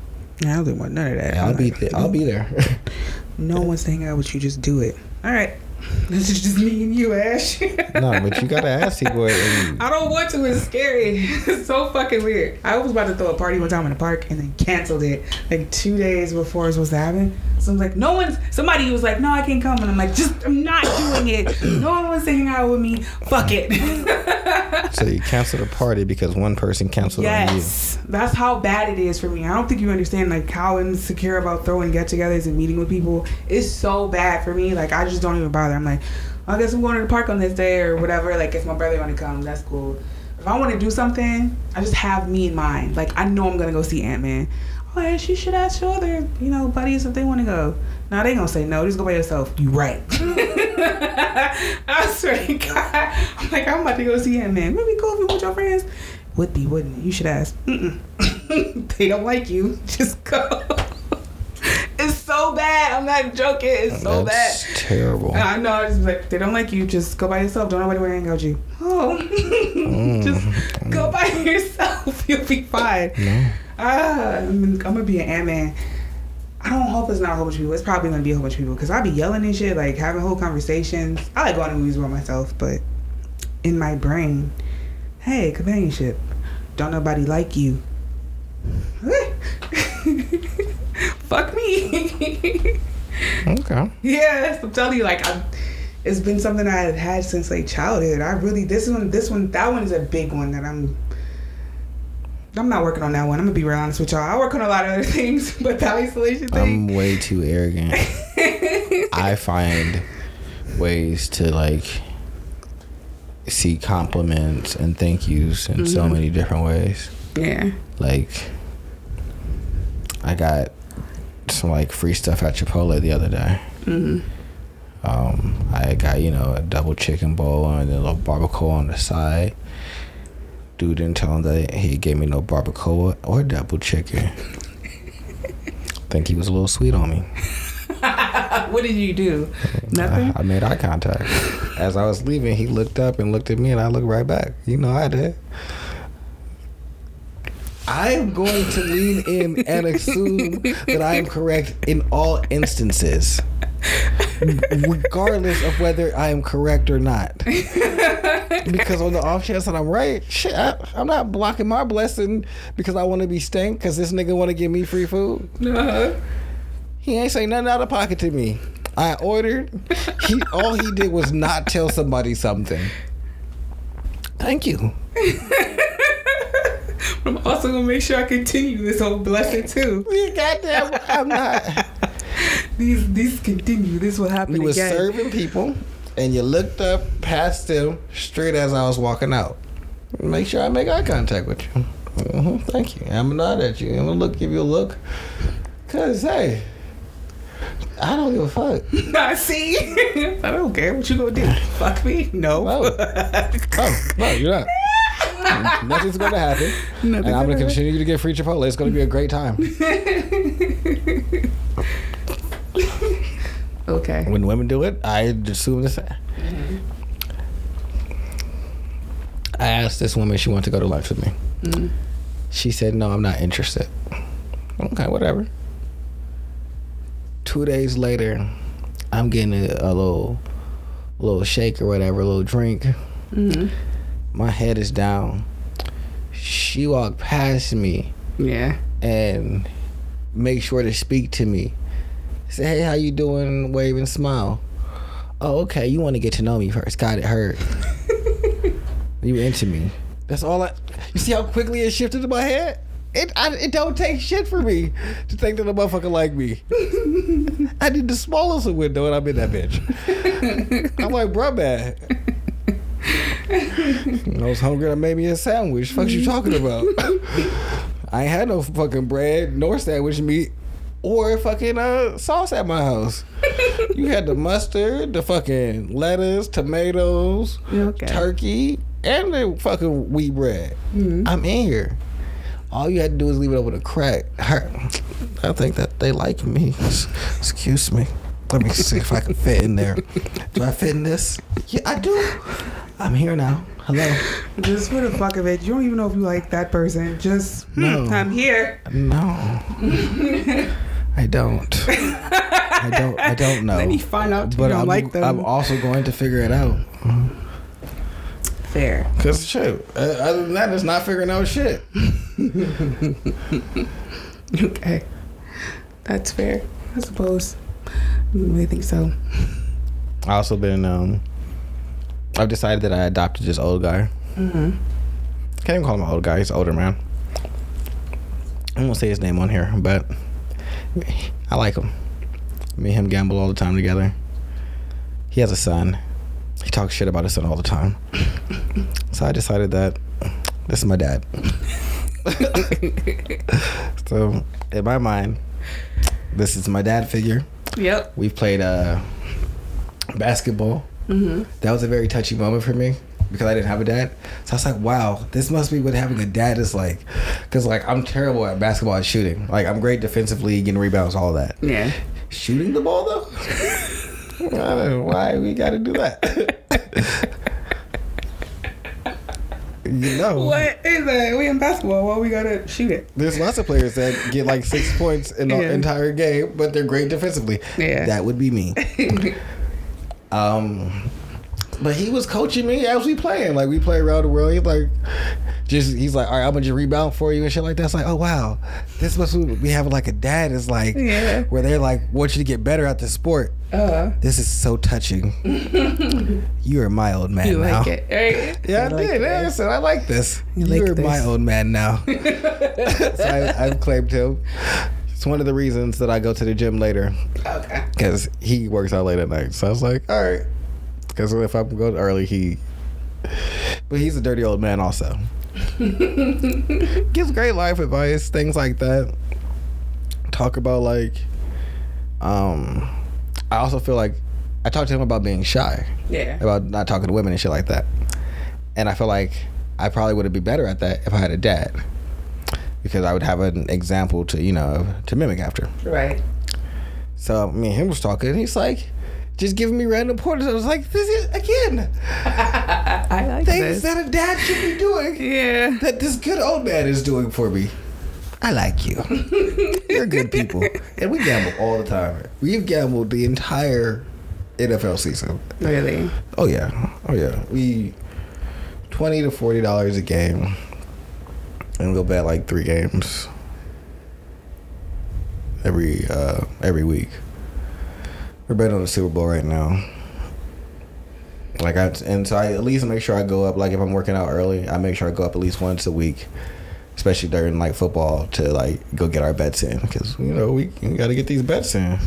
Hmm. I don't want none of that. I'll be th- I'll be there. <laughs> No one's wants to hang out with you. Just do it. All right. <laughs> This is just me and you, Ash. <laughs> no, but you gotta ask people. And, I don't want to. It's scary. <laughs> It's so fucking weird. I was about to throw a party one time in the park and then canceled it like two days before it was supposed to happen. So I'm like, no one's. Somebody was like, no, I can't come, and I'm like, just I'm not doing it. No one wants to hang out with me. Fuck it. so you canceled a party because one person canceled on you. Yes, that's how bad it is for me. I don't think you understand like how insecure about throwing get-togethers and meeting with people. It's so bad for me. Like I just don't even bother. I'm like, I guess I'm going to the park on this day or whatever. Like if my brother want to come, that's cool. If I want to do something, I just have me in mind. Like I know I'm gonna go see Ant Man. Oh yeah, she should ask your other, you know, buddies if they want to go. Now they gonna say no. Just go by yourself. You right. <laughs> I swear to God, I'm like I'm about to go see Ant Man. Maybe go with your friends. Would be, wouldn't it? You should ask. <laughs> They don't like you. <laughs> Just go. So bad. I'm not joking. It's so That's bad. terrible. I know. I just like they don't like you. Just go by yourself. Don't nobody want to hang out you. Oh, <laughs> just go by <laughs> yourself. You'll be fine. No. Ah, I'm, I'm gonna be an Ant Man. I don't hope it's not a whole bunch of people. It's probably gonna be a whole bunch of people because I'll be yelling and shit, like having whole conversations. I like going to movies by myself, but in my brain, hey, companionship. Don't nobody like you. <laughs> Fuck me. Okay. Yes, I'm telling you, like I, it's been something I had had since like childhood. I really this one, this one, that one is a big one that I'm. I'm not working on that one. I'm gonna be real honest with y'all. I work on a lot of other <laughs> things, but the isolation thing. I'm way too arrogant. <laughs> I find ways to like see compliments and thank yous in so Mhm. many different ways. yeah. Like I got some like free stuff at Chipotle the other day. hmm Um, I got you know a double chicken bowl and a little barbacoa on the side. Dude didn't tell him that he gave me no barbacoa or double chicken. <laughs> think he was a little sweet on me. <laughs> what did you do? Nothing. I, I made eye contact. <laughs> As I was leaving, he looked up and looked at me, and I looked right back. You know I did. I am going to lean in and assume that I am correct in all instances, regardless of whether I am correct or not. because on the off chance that I'm right, shit, I, I'm not blocking my blessing because I want to be stank because this nigga want to give me free food. Uh-huh. He ain't say nothing out of pocket to me. I ordered. He all he did was not tell somebody something. Thank you. I'm also gonna make sure I continue this whole blessing too. You goddamn, I'm not. <laughs> These these continue. This will happen You again. serving people, and you looked up past them straight as I was walking out. Make sure I make eye contact with you. hmm thank you. I'm gonna nod at you. I'm gonna look, give you a look. Cause hey, I don't give a fuck. <laughs> I see. <laughs> I don't care what you gonna do. Fuck me? No. No, no, no, you're not. <laughs> Nothing's gonna happen. and I'm gonna gonna continue to get free Chipotle. It's gonna be a great time. Okay. When women do it, I assume the same. Mm-hmm. I asked this woman if she wanted to go to lunch with me. Mm-hmm. She said, "No, I'm not interested." Okay, whatever. Two days later, I'm getting a, a little, little shake or whatever, a little drink. Mm-hmm. My head is down. She walked past me Yeah. and make sure to speak to me. Say, hey, how you doing? Wave and smile. Oh, okay. You want to get to know me first. Got it. Heard. <laughs> you into me. That's all I. You see how quickly it shifted in my head? It I, it don't take shit for me to think that a motherfucker like me. <laughs> I need the smallest of window and I'm in that bitch. <laughs> I'm like, bruh, man. I was hungry. I made me a sandwich. Fuck you talking about? <laughs> I ain't had no fucking bread nor sandwich meat or fucking uh, sauce at my house. you had the mustard, the fucking lettuce, tomatoes, Okay. turkey, and the fucking wheat bread. I'm in here. All you had to do is leave it over the crack. I think that they like me. Excuse me. Let me see if I can fit in there. Do I fit in this? Yeah, I do. I'm here now. Hello. Just for the fuck of it, you don't even know if you like that person. Just hmm, No. I'm here. No. I don't. I don't. I don't know. <laughs> Then you find out you but don't I'm, like them. I'm also going to figure it out. Fair. Cause shit. uh, Other than that, it's not figuring out shit. <laughs> Okay. That's fair. I suppose. I really think so. I also been. um I've decided that I adopted this old guy. Mm-hmm. Can't even call him an old guy. He's an older man. I won't say his name on here, but I like him. Me and him gamble all the time together. He has a son. He talks shit about his son all the time. so I decided that this is my dad. <laughs> so in my mind, this is my dad figure. Yep. We've played uh, basketball. Mm-hmm. That was a very touchy moment for me because I didn't have a dad. So I was like, wow, this must be what having a dad is like. Because like I'm terrible at basketball and shooting. Like I'm great defensively, getting rebounds, all that. Yeah. Shooting the ball though, <laughs> I don't know why we got to do that. <laughs> you know, What is that? We in basketball. Why we gotta shoot it? there's lots of players that get like six <laughs> points in the Yeah. entire game, but they're great defensively. Yeah. That would be me. <laughs> Um, but he was coaching me as we playing. Like we play around the world. He's like, just he's like, all right, I'm gonna just rebound for you and shit like that. It's like, oh wow, this must be having like a dad is like, Yeah. where they're like, want you to get better at the sport. Uh, This is so touching. <laughs> you are my old man you now. like it, right? <laughs> Yeah, I like did. Yeah, I said I like this. You You like are my old man now. <laughs> so I, I've claimed him. It's one of the reasons that I go to the gym later Okay. because he works out late at night. So I was like, all right. Because if I'm going early, he. But he's a dirty old man, also. <laughs> Gives great life advice, things like that. Talk about like, um, I also feel like I talked to him about being shy, Yeah. about not talking to women and shit like that. And I feel like I probably would be better at that if I had a dad, because I would have an example to you know to mimic after. Right. So me and him was talking, and he's like, just giving me random pointers. I was like, this is again <laughs> I like things this. that a dad should be doing yeah. that this good old man is doing for me. I like you. <laughs> You're good people, and we gamble all the time. We've gambled the entire NFL season. Really. Oh yeah, oh yeah. We twenty to forty dollars a game, and we'll bet like three games every uh, every week. We're betting on the Super Bowl right now. Like I and so I at least make sure I go up. Like if I'm working out early, I make sure I go up at least once a week, especially during like football to like go get our bets in because you know we, we got to get these bets in,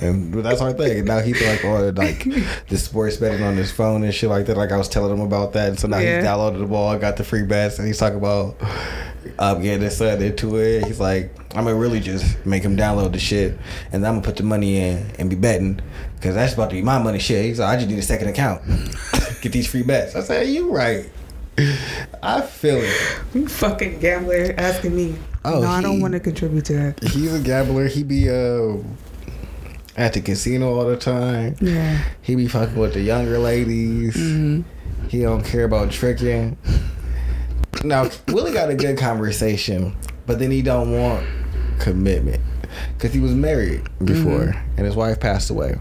and that's our thing. And now he's like oh <laughs> like the sports betting on his phone and shit like that. Like I was telling him about that, and so now Yeah. he's downloaded the ball, got the free bets, and he's talking about um, getting his son into it. He's like, I'm gonna really just make him download the shit, and then I'm gonna put the money in and be betting because that's about to be my money. Shit, he's like, I just need a second account, <laughs> get these free bets. I said, you right. I feel it. You fucking gambler asking me. Oh, no, I don't want to contribute to that. He's a gambler. He be uh at the casino all the time. Yeah. He be fucking with the younger ladies. hmm He don't care about tricking. Now Willie got a good conversation, but then he don't want commitment because he was married before and his wife passed away.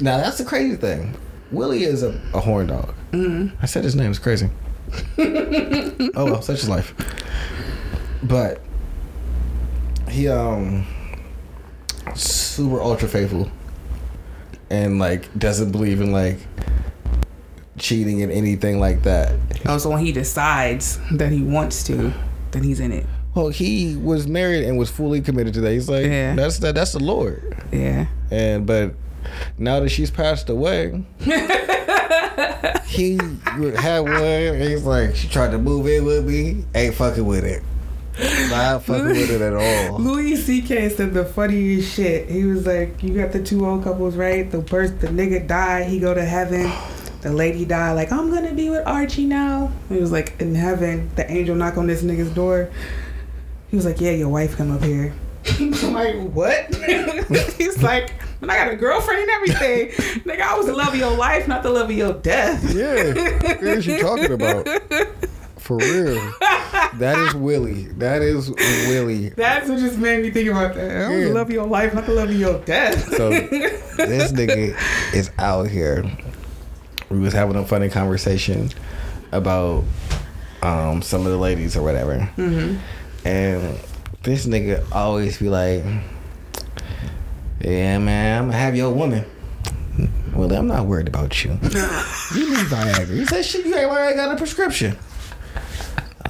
Now that's the crazy thing. Willie is a, a horn dog. hmm I said his name is crazy. <laughs> oh well, such is life. But he um super ultra faithful and like doesn't believe in like cheating and anything like that. Oh, so when he decides that he wants to, then he's in it. Well, he was married and was fully committed to that. He's like, Yeah. that's that. That's the Lord. Yeah. And but now that she's passed away, <laughs> he had one. And he's like, she tried to move in with me. Ain't fucking with it. Not fucking with it at all. Louis C.K. said the funniest shit. He was like, "You got the two old couples, right? The first, the nigga died. He go to heaven. The lady died. Like, I'm gonna be with Archie now. He was like, in heaven. The angel knock on this nigga's door. He was like, Yeah, your wife come up here. <laughs> I'm like, what? <laughs> He's <laughs> like, when I got a girlfriend and everything. Nigga, I was the love of your life, not the love of your death. Yeah, what is you talking about? For real, that is Willie. That is Willie. That's what just made me think about that. I was Yeah. the love of your life, not the love of your death. So this nigga is out here. We was having a funny conversation about um, some of the ladies or whatever, hmm and this nigga always be like, "Yeah, man, I'm gonna have your woman." Well, I'm not worried about you. <laughs> You need Viagra. He said, "Shit, you ain't worried. I got a prescription."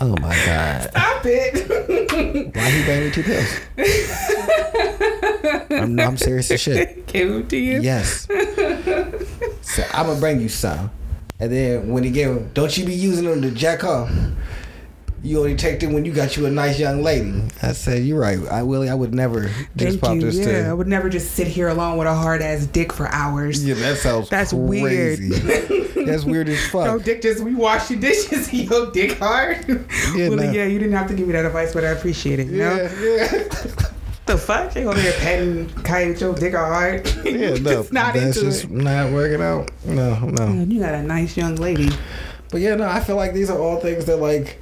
Oh my god! Stop it. <laughs> Why he bring me two pills? I'm, I'm serious as shit. <laughs> Gave him to you. Yes. So I'm gonna bring you some, and then when he gave them, don't you be using them to jack off. You only take them when you got you a nice young lady. I said, you're right. I Willie, I would never just Thank pop you. this Yeah, I would never just sit here alone with a hard ass dick for hours. Yeah, that sounds That's weird. <laughs> That's weird as fuck. fuck. dick just we wash your dishes. <laughs> Your dick hard. Yeah, <laughs> nah. yeah, you didn't have to give me that advice, but I appreciate it. You know Yeah, yeah. the fuck? You over there petting Kai with your dick hard. Yeah, no, Just not that's into just it. not working out. No, no. Man, you got a nice young lady. But yeah, no, I feel like these are all things that like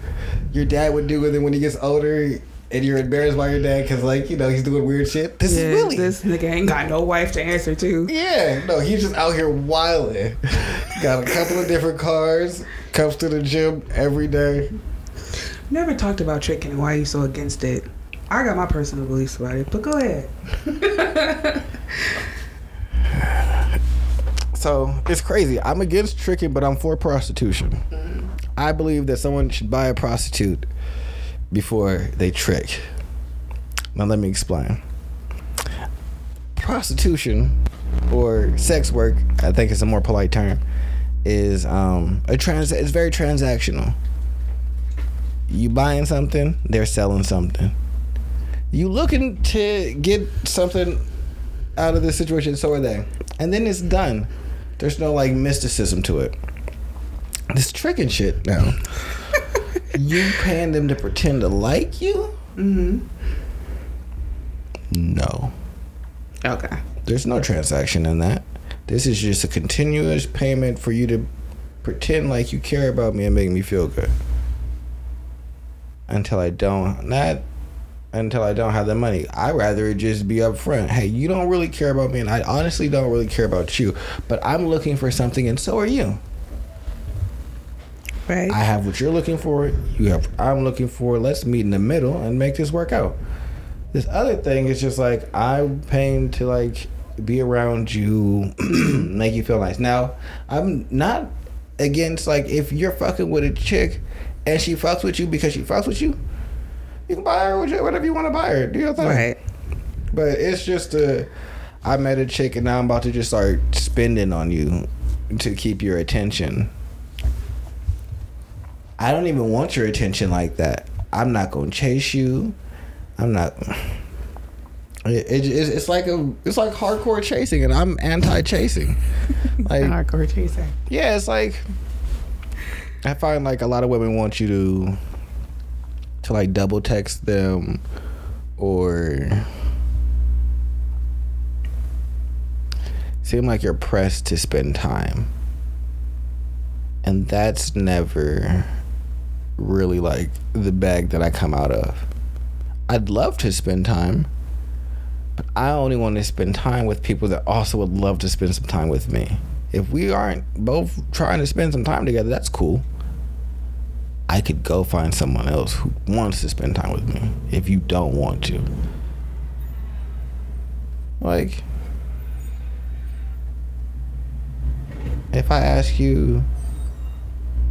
your dad would do, and then when he gets older, and you're embarrassed by your dad because like you know he's doing weird shit. This Yeah, is Willie. This nigga ain't got no wife to answer to. Yeah, no, he's just out here wilding. <laughs> Got a couple of different cars. Comes to the gym every day. Never talked about tricking and why you so against it. I got my personal beliefs about it, but go ahead. <laughs> So it's crazy. I'm against tricking, but I'm for prostitution. I believe that someone should buy a prostitute before they trick. Now let me explain. Prostitution or sex work, I think it's a more polite term, is um a trans it's very transactional. You buying something, they're selling something. You looking to get something out of this situation, so are they. And then it's done. There's no like mysticism to it. This tricking shit now. <laughs> you paying them to pretend to like you? Mm-hmm. No. Okay. There's no transaction in that. This is just a continuous payment for you to pretend like you care about me and make me feel good. Until I don't not until I don't have the money. I rather just be upfront. Hey, you don't really care about me and I honestly don't really care about you. But I'm looking for something and so are you. Right. I have what you're looking for. You have what I'm looking for. Let's meet in the middle and make this work out. This other thing is just like I'm paying to like be around you, <clears throat> make you feel nice. Now, I'm not against like if you're fucking with a chick and she fucks with you because she fucks with you, you can buy her whatever you want to buy her. Do your thing. right. But it's just a. I met a chick and now I'm about to just start spending on you to keep your attention. I don't even want your attention like that. I'm not gonna chase you. I'm not. It, it, it's, it's like a it's like hardcore chasing, and I'm anti-chasing. <laughs> Like Hardcore chasing. yeah, it's like I find like a lot of women want you to to like double text them or seem like you're pressed to spend time. And that's never really like the bag that I come out of. I'd love to spend time, but I only want to spend time with people that also would love to spend some time with me. If we aren't both trying to spend some time together, that's cool. I could go find someone else who wants to spend time with me if you don't want to. Like, if I ask you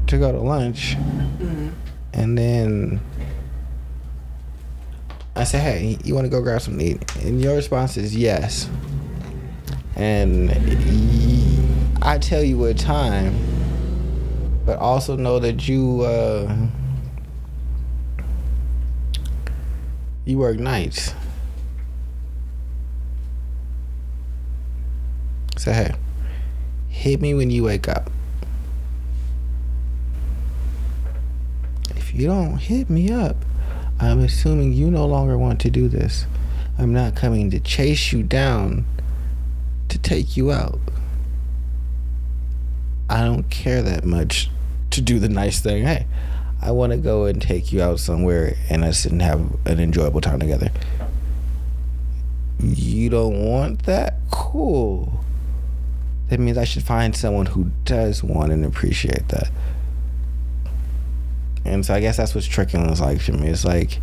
to go to lunch mm-hmm. and then I say, hey, you want to go grab something to eat? And your response is yes. And I tell you what time, but also know that you uh, you work nights. Say, hey, hit me when you wake up. If you don't hit me up, I'm assuming you no longer want to do this. I'm not coming to chase you down to take you out. I don't care that much to do the nice thing. Hey, I want to go and take you out somewhere and us and have an enjoyable time together. You don't want that? Cool. That means I should find someone who does want and appreciate that. And so I guess that's what tricking is like for me. It's like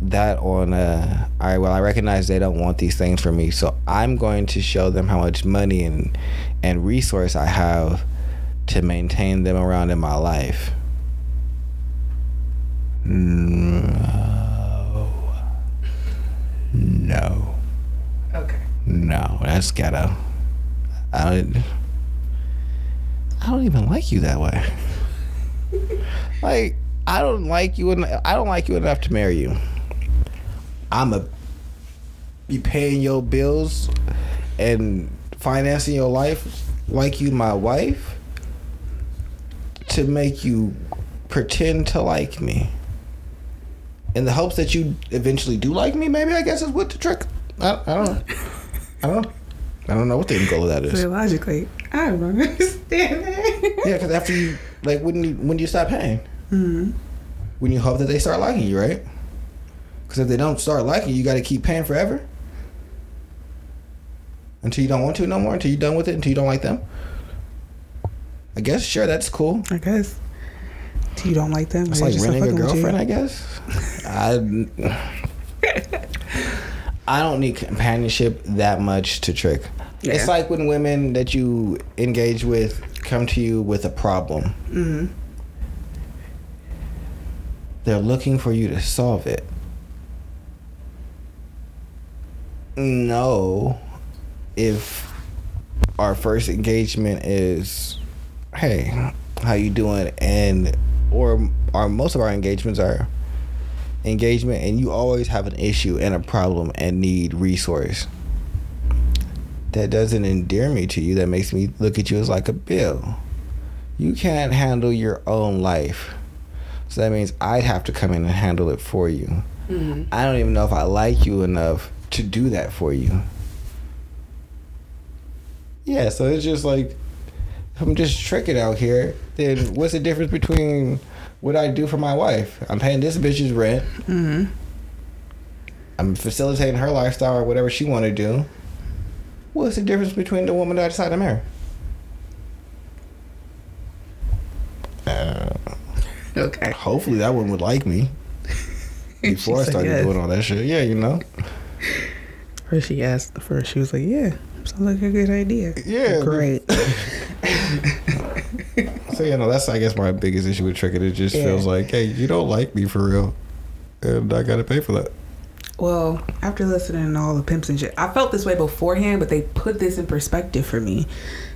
that on uh all right well i recognize they don't want these things from me so i'm going to show them how much money and and resource i have to maintain them around in my life? No. No Okay. no that's ghetto i don't i don't even like you that way. <laughs> Like i don't like you en- i don't like you enough to marry you. I'm a be paying your bills and financing your life like you my wife to make you pretend to like me. In the hopes that you eventually do like me maybe i guess is what the trick. I, I don't know. I don't know. I don't know what the end goal of that is. Logically, I don't understand that. yeah because after you like when you when do you stop paying? Hmm. When you hope that they start liking you right? Because if they don't start liking you you got to keep paying forever. Until you don't want to no more? Until you're done with it? Until you don't like them i guess sure that's cool I guess. You don't like them? it's like renting a fucking with you? girlfriend i guess i <laughs> i don't need companionship that much to trick Yeah. it's like when women that you engage with come to you with a problem hmm they're looking for you to solve it. No, if our first engagement is, hey, how you doing? And or our most of our engagements are engagement, and you always have an issue and a problem and need resource. That doesn't endear me to you. That makes me look at you as like a bill. You can't handle your own life. So that means I'd have to come in and handle it for you. hmm I don't even know if I like you enough to do that for you. Yeah, so it's just like I'm just tricking out here. Then what's the difference between what I do for my wife? I'm paying this bitch's rent. hmm I'm facilitating her lifestyle or whatever she want to do. What's the difference between the woman that I decide to marry? Uh, Okay. Hopefully that one would like me <laughs> before I started yes. doing all that shit. Yeah, you know. First she asked. First she was like, "Yeah, sounds like a good idea." Yeah. Great. <laughs> So you know that's I guess my biggest issue with tricking. It just Yeah. feels like, hey, you don't like me for real, and I gotta pay for that. Well, after listening to all the pimps and shit, I felt this way beforehand, but they put this in perspective for me.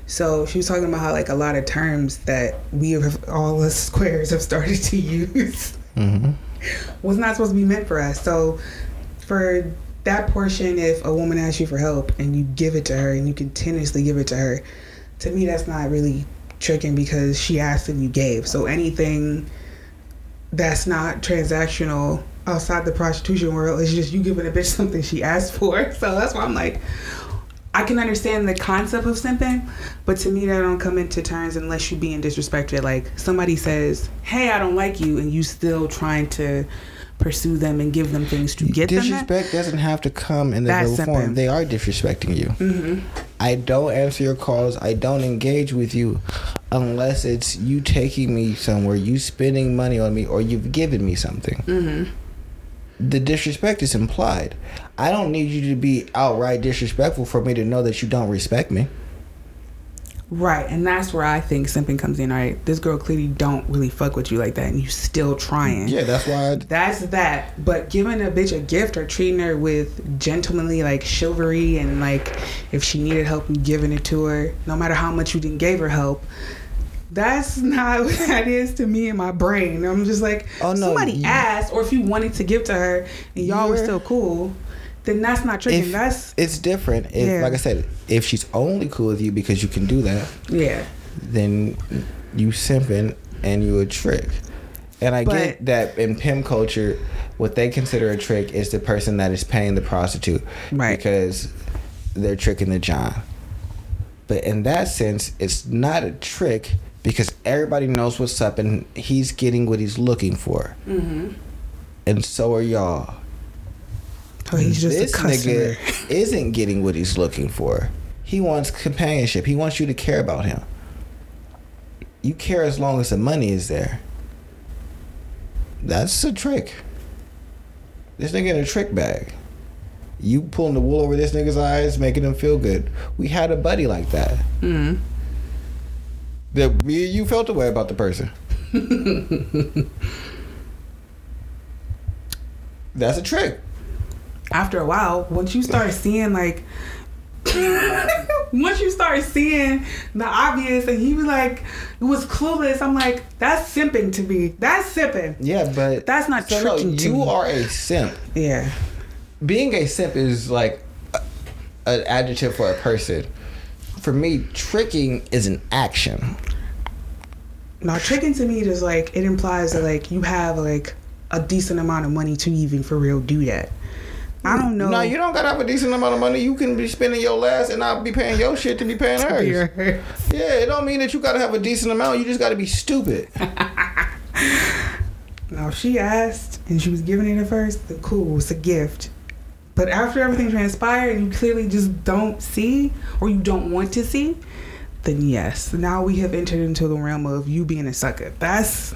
So she was talking about how like a lot of terms that we have all us squares have started <laughs> to use Mm-hmm. was not supposed to be meant for us. So for that portion, if a woman asks you for help and you give it to her and you continuously give it to her, to me that's not really tricking because she asked and you gave. So anything that's not transactional outside the prostitution world is just you giving a bitch <laughs> something she asked for. So that's why I'm like, I can understand the concept of simping, but to me that don't come into terms unless you're being disrespected. Like somebody says, "Hey, I don't like you," and you still trying to pursue them and give them things to get them. Disrespect doesn't have to come in the That's form. They are disrespecting you. hmm I don't answer your calls. I don't engage with you unless it's you taking me somewhere, you spending money on me, or you've given me something. hmm The disrespect is implied. I don't need you to be outright disrespectful for me to know that you don't respect me. Right, and that's where I think simping comes in. Right, this girl clearly don't really fuck with you like that, and you still trying. Yeah, that's why. I, That's that. But giving a bitch a gift or treating her with gentlemanly like chivalry and like if she needed help you giving it to her, no matter how much you didn't give her help. That's not <laughs> what that is to me in my brain. I'm just like, Oh, no, somebody asked, or if you wanted to give to her and y'all were You're- still cool, then that's not tricking. if that's it's different, if Yeah. like I said, if she's only cool with you because you can do that, yeah, then you simping and you a trick. And I But- get that in pimp culture, what they consider a trick is the person that is paying the prostitute, Right. Because they're tricking the John. But in that sense, it's not a trick because everybody knows what's up and he's getting what he's looking for, mm-hmm. and so are y'all. Oh, he's just this a customer. nigga isn't getting what he's looking for. He wants companionship. He wants you to care about him. You care as long as the money is there. That's a trick. This nigga in a trick bag. You pulling the wool over this nigga's eyes, making him feel good. We had a buddy like that. Mm-hmm. That me and you felt the way about the person. <laughs> That's a trick. After a while, once you start seeing like, once you start seeing the obvious, and he was like, it was clueless. I'm like, that's simping to me. That's simping. Yeah, but That's not so no, tricking to you me. are a simp. Yeah. being a simp is like a, an adjective for a person. For me, tricking is an action. Now tricking to me is like it implies that like you have like a decent amount of money to even for real do that. I don't know. No, you don't gotta have a decent amount of money. You can be spending your last and not be paying your shit to be paying <laughs> hers. Yeah, it don't mean that you gotta have a decent amount. You just gotta be stupid. <laughs> Now she asked and she was giving it at first, The cool, it's a gift. But after everything transpired and you clearly just don't see or you don't want to see, then yes. Now we have entered into the realm of you being a sucker. That's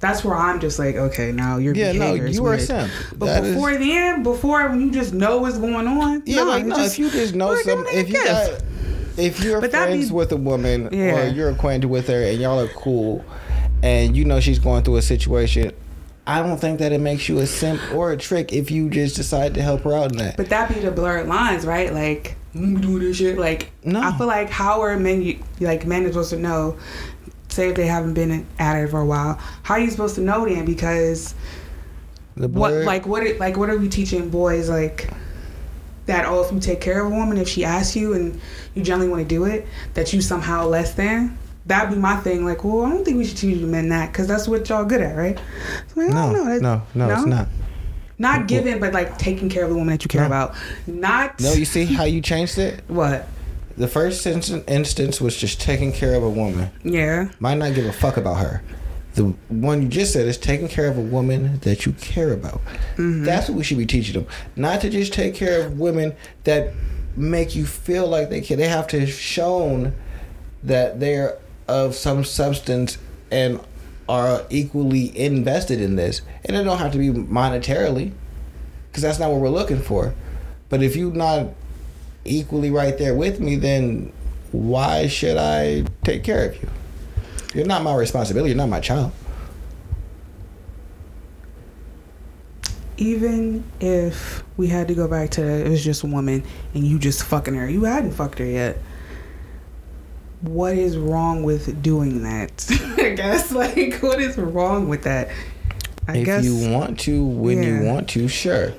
that's where I'm just like, okay, now your Yeah, no, behavior is you are a weird. simp. But That is- before then, before when you just know what's going on, Yeah, like no, just- if you just know some, if you got, if you're But friends be- with a woman Yeah. or you're acquainted with her and y'all are cool, and you know she's going through a situation, I don't think that it makes you a simp or a trick if you just decide to help her out in that. But that be the blurred lines, right? Like, doing this shit. Like, No. I feel like how are men, like, men are supposed to know, say if they haven't been at it for a while, how are you supposed to know then? Because the what, like, what, it, like, what are we teaching boys, like, that, oh, if you take care of a woman, if she asks you and you generally want to do it, that you somehow less than? That'd be my thing. Like, well, I don't think we should teach men that because that's what y'all good at, right? So, like, no. That- no, no, it's not. Not giving, but like taking care of the woman that you care No. about. Not No, you see how you changed it? what? The first instance, instance was just taking care of a woman. Yeah. Might not give a fuck about her. The one you just said is taking care of a woman that you care about. Mm-hmm. That's what we should be teaching them. Not to just take care of women that make you feel like they can. They have to have shown that they're of some substance and are equally invested in this, and it don't have to be monetarily, because that's not what we're looking for. But if you're not equally right there with me, then why should I take care of you? You're not my responsibility. You're not my child. Even if we had to go back to it was just a woman and you just fucking her, you hadn't fucked her yet. What is wrong with doing that? <laughs> I guess like what is wrong with that? I if guess you want to, when you want to, sure.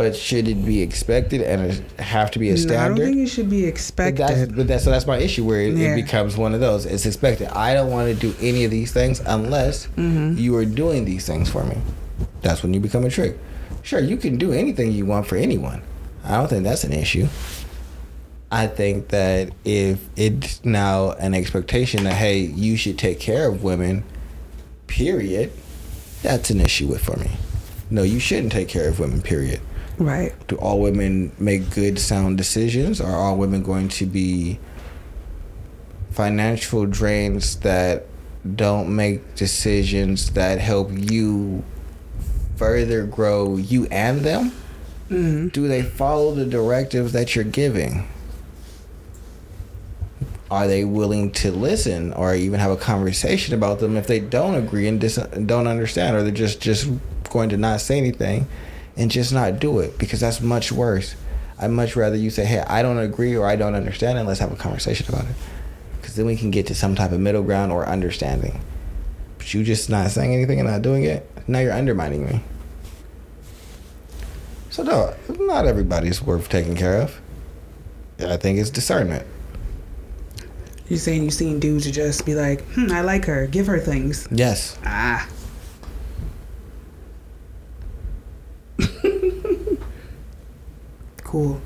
But should it be expected and have to be a No, I don't think it should be But expected. that's, but that's so that's my issue where it, Yeah. it becomes one of those. It's expected. I don't want to do any of these things unless Mm-hmm. you are doing these things for me. That's when you become a trick. Sure, you can do anything you want for anyone. I don't think that's an issue. I think that if it's now an expectation that hey, you should take care of women, period, that's an issue with for me. No, you shouldn't take care of women, period right. do all women make good sound decisions are all women going to be financial drains that don't make decisions that help you further grow you and them Mm-hmm. do they follow the directives that you're giving are they willing to listen or even have a conversation about them if they don't agree and dis- don't understand or they're just just going to not say anything and just not do it because that's much worse. I'd much rather you say hey i don't agree or i don't understand and let's have a conversation about it. Because then we can get to some type of middle ground or understanding. But you just not saying anything and not doing it now you're undermining me. So no not everybody's worth taking care of. I think it's discernment. You're saying you've seen dudes who just be like, hmm, I like her, give her things. yes. Ah. Cool.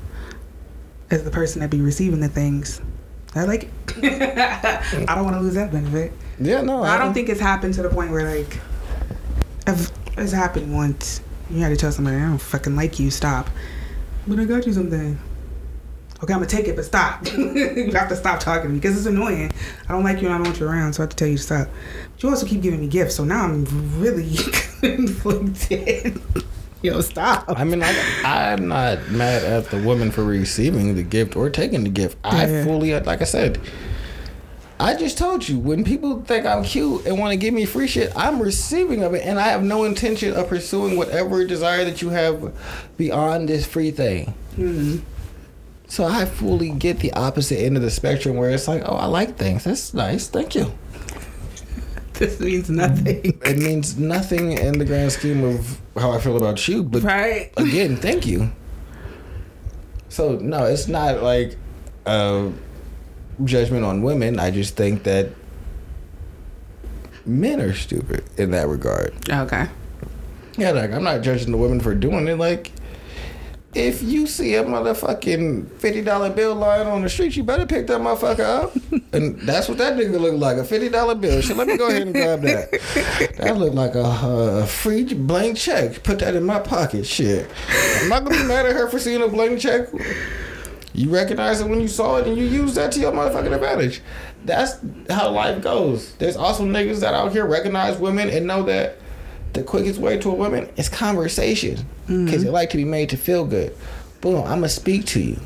As the person that be receiving the things, I like it. <laughs> I don't want to lose that benefit. yeah no I don't think it's happened to the point where like, if it's happened once, you had to tell somebody I don't fucking like you. Stop. But I got you something. Okay, I'm gonna take it, but stop. <laughs> you have to stop talking to me because it's annoying. I don't like you and I don't want you around, so I have to tell you to stop. But you also keep giving me gifts, so now I'm really <laughs> conflicted. Yo, stop. I mean, I, I'm not mad at the woman for receiving the gift or taking the gift. I fully, like I said, I just told you when people think I'm cute and want to give me free shit, I'm receiving of it, and I have no intention of pursuing whatever desire that you have beyond this free thing. Mhm. So I fully get the opposite end of the spectrum where it's like, oh, I like things. That's nice. Thank you. <laughs> This means nothing. It means nothing in the grand scheme of how I feel about you, but Right? again, <laughs> thank you. So no, it's not like a judgment on women. I just think that men are stupid in that regard. Okay. Yeah, like I'm not judging the women for doing it. Like, if you see a motherfucking fifty dollar bill lying on the street, you better pick that motherfucker up. and that's what that nigga looked like—a fifty dollar bill. So let me go ahead and grab that. That looked like a, free blank check. Put that in my pocket. Shit, I'm not gonna be mad at her for seeing a blank check. You recognize it when you saw it, and you use that to your motherfucking advantage. That's how life goes. There's also niggas that out here recognize women and know that the quickest way to a woman is conversation mm-hmm. because they like to be made to feel good. Boom, I'm gonna speak to you.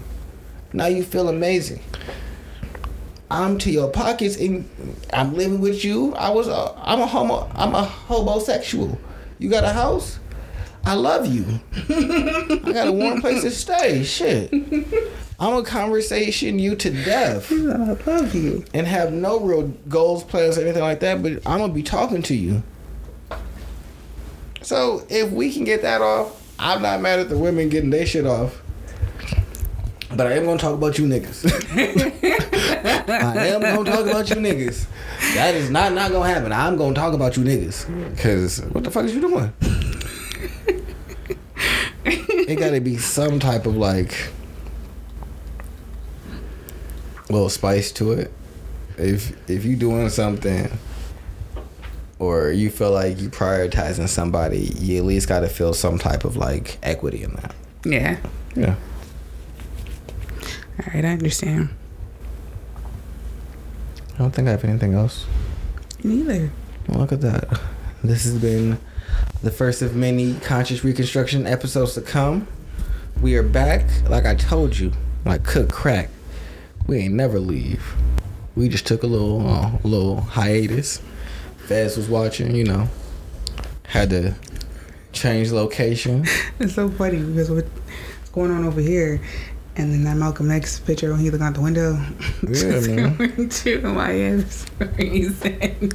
Now you feel amazing. I'm to your pockets and I'm living with you. I was a, I'm a homo. I'm a homosexual. You got a house? I love you. <laughs> I got a warm place to stay. Shit. I'm a conversation you to death <laughs> I love you. and have no real goals, plans, or anything like that, but I'm gonna be talking to you. So if we can get that off, I'm not mad at the women getting their shit off. But I am gonna talk about you niggas. <laughs> I am gonna talk about you niggas. That is not not gonna happen. I'm gonna talk about you niggas. Cause what the fuck is you doing? it gotta be some type of like little spice to it. If if you doing something or you feel like you prioritizing somebody, you at least gotta feel some type of like equity in that. Yeah. Yeah. All right, I understand. I don't think I have anything else. Neither. Look at that. This has been the first of many conscious reconstruction episodes to come. We are back. Like I told you, like cook crack. We ain't never leave. We just took a little, uh, little hiatus. Fez was watching, you know. Had to change location. <laughs> It's so funny because what's going on over here, and then that Malcolm X picture when he look out the window. <laughs> Yeah, man. going to my reason.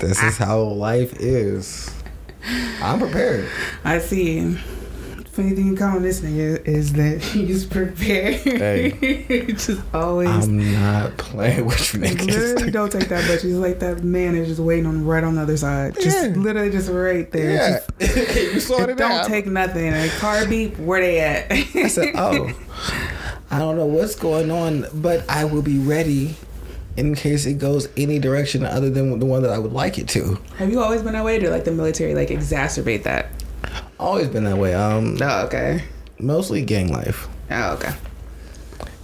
This is how life is. I'm prepared. <laughs> I see. Funny thing you call this nigga is that <laughs> he's prepared. Hey. <laughs> just always. I'm not playing with you <laughs> Literally don't take that bitch. He's like that man is just waiting on right on the other side. Just Yeah. literally just right there. Yeah, Just- you saw it. don't out. take nothing. A car beep, where they at? I said, oh, I don't know what's going on, but I will be ready in case it goes any direction other than the one that I would like it to. Have you always been that way? Did like the military like exacerbate that? Always been that way. Um, Oh, okay. mostly gang life. Oh, okay.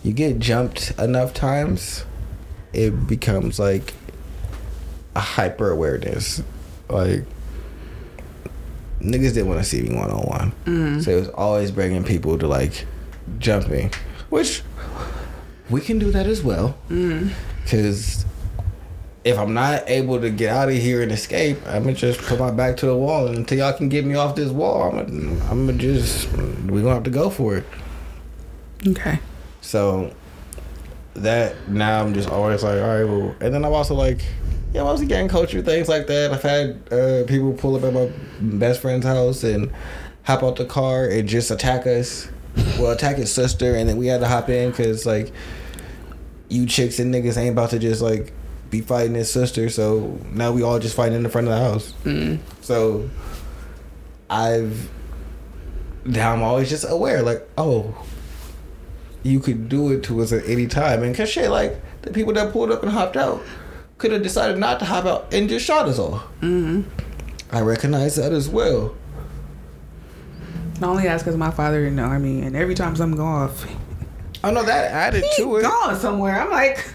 You get jumped enough times, it becomes like a hyper awareness. Like niggas didn't want to see me one on one, so it was always bringing people to like jump me, which we can do that as well. Because if I'm not able to get out of here and escape, I'm gonna just put my back to the wall, and until y'all can get me off this wall, I'm gonna, I'm gonna just we gonna have to go for it. Okay. So that now I'm just always like, all right, well, and then I'm also like, yeah, mostly gang culture things like that. I've had uh, people pull up at my best friend's house and hop out the car and just attack us. Well, attack his sister, and then we had to hop in because like you chicks and niggas ain't about to just like be fighting his sister. So now we all just fighting in the front of the house. Mm. So I've now I'm always just aware, like, oh, you could do it to us at any time. And cause shit, like the people that pulled up and hopped out could have decided not to hop out and just shot us all. Mm-hmm. I recognize that as well. I only ask because my father in the army, and every time something go off, I know that added he to it. gone somewhere. I'm like,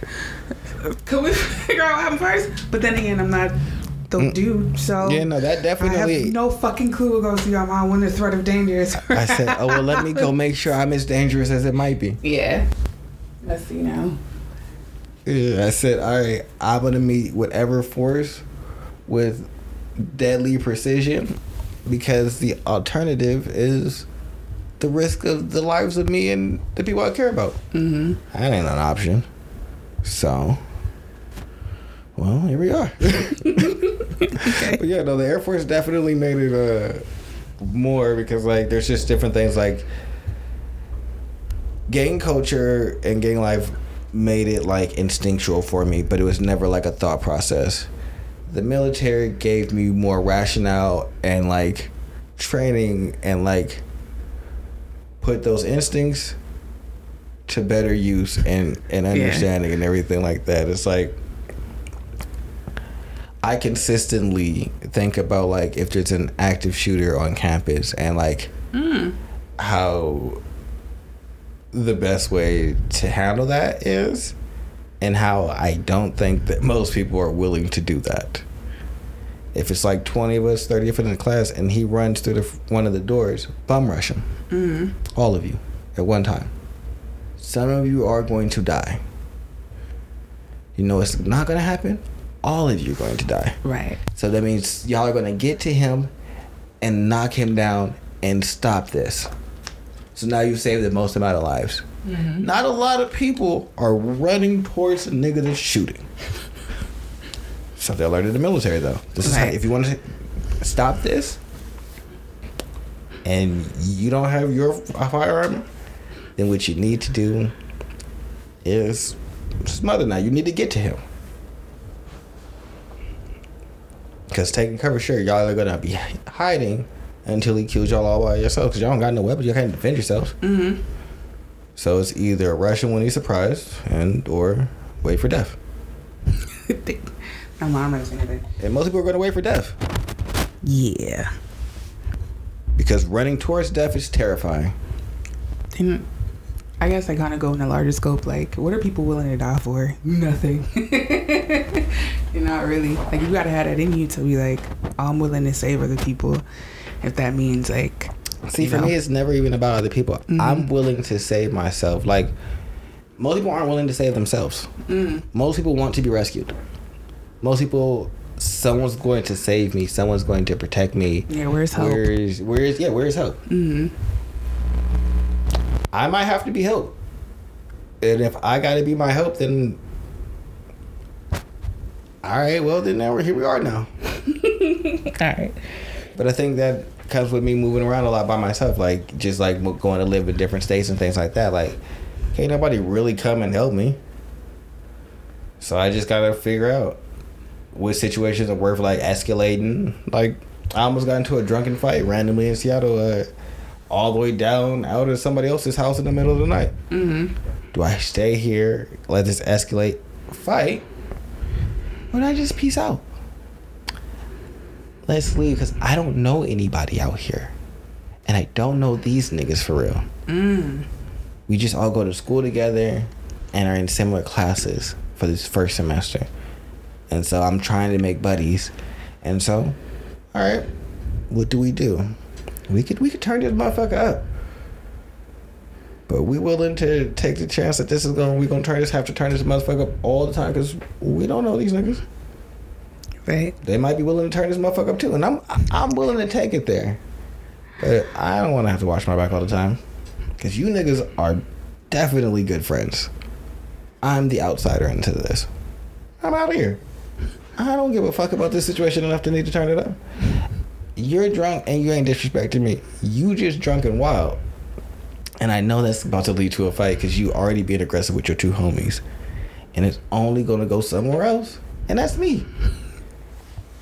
could we <laughs> figure out what happened first? But then again, I'm not the dude, so Yeah, no, that definitely. I have no fucking clue what goes through your mind when the threat of danger is. I said, oh well, let me go <laughs> make sure I'm as dangerous as it might be. Yeah. Let's see now. Yeah, I said, all right, I'm gonna meet whatever force with deadly precision because the alternative is the risk of the lives of me and the people I care about. Mm-hmm. That ain't an option. So, well, here we are. Okay. <laughs> <laughs> But yeah, no, the Air Force definitely made it uh, more because like there's just different things like gang culture and gang life made it like instinctual for me, but it was never like a thought process. The military gave me more rationale and like training and like put those instincts to better use and and understanding and everything like that. It's like I consistently think about like if there's an active shooter on campus and like Mm. how the best way to handle that is and how I don't think that most people are willing to do that. If it's like 20 of us, 30 of us in the class and he runs through the one of the doors, bum rush him. Mm. All of you at one time. Some of you are going to die. You know it's not going to happen. All of you are going to die. Right. So that means y'all are gonna get to him and knock him down and stop this. So now you saved the most amount of lives. Mm-hmm. Not a lot of people are running towards a nigga that's shooting. Something I learned in the military though. This is how, if you want to stop this and you don't have your firearm, then what you need to do is smother now. You need to get to him. Because taking cover, sure, y'all are gonna be hiding until he kills y'all all by yourself. Because y'all don't got no weapons, you can't defend yourselves. Mm-hmm. So it's either rush him when he's surprised, and or wait for death. <laughs> Mom knows anything. And most people are gonna wait for death Yeah. because running towards death is terrifying. And I guess I kind of go in a larger scope. Like, what are people willing to die for? Nothing. <laughs> You're not really like you gotta have that in you to be like, I'm willing to save other people, if that means like. See, for know. me, it's never even about other people. I'm willing to save myself. Like, most people aren't willing to save themselves. Most people want to be rescued. Most people, someone's going to save me. Someone's going to protect me. Yeah, where's help? Where's where's yeah? Where's help? hmm I might have to be help, and if I got to be my help, then all right. Well, then now we're here. We are now. <laughs> All right. But I think that comes with me moving around a lot by myself, like just like going to live in different states and things like that. Like, can't nobody really come and help me. So I just gotta figure out what situations are worth like escalating. Like, I almost got into a drunken fight randomly in Seattle, uh, all the way down out of somebody else's house in the middle of the night. Mm-hmm. Do I stay here, let this escalate, fight, do I just peace out? Let's leave because I don't know anybody out here. And I don't know these niggas for real. Mm. We just all go to school together and are in similar classes for this first semester. And so I'm trying to make buddies. And so, all right, what do we do? We could we could turn this motherfucker up. But we willing to take the chance that this is going we gonna turn this have to turn this motherfucker up all the time because we don't know these niggas. Right. They might be willing to turn this motherfucker up too, and I'm I'm willing to take it there. But I don't want to have to watch my back all the time, because you niggas are definitely good friends. I'm the outsider into this. I'm out of here. I don't give a fuck about this situation enough to need to turn it up. You're drunk and you ain't disrespecting me. You just drunk and wild. And I know that's about to lead to a fight because you already being aggressive with your two homies. And it's only gonna go somewhere else. And that's me.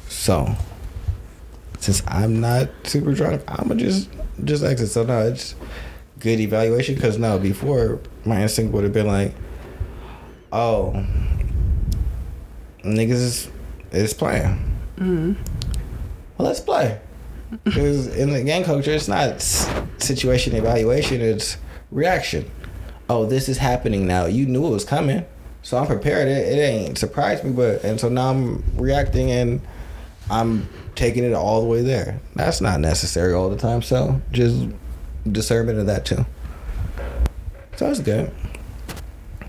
So, since I'm not super drunk, I'ma just just exit. So no, it's good evaluation because no, before my instinct would have been like, oh, niggas is is playing. Mm-hmm. Well, let's play. Because in the gang culture, it's not situation evaluation; it's reaction. Oh, this is happening now. You knew it was coming, so I'm prepared. It, it ain't surprised me, but and so now I'm reacting and I'm taking it all the way there. That's not necessary all the time. So just discernment of that too. So that's good.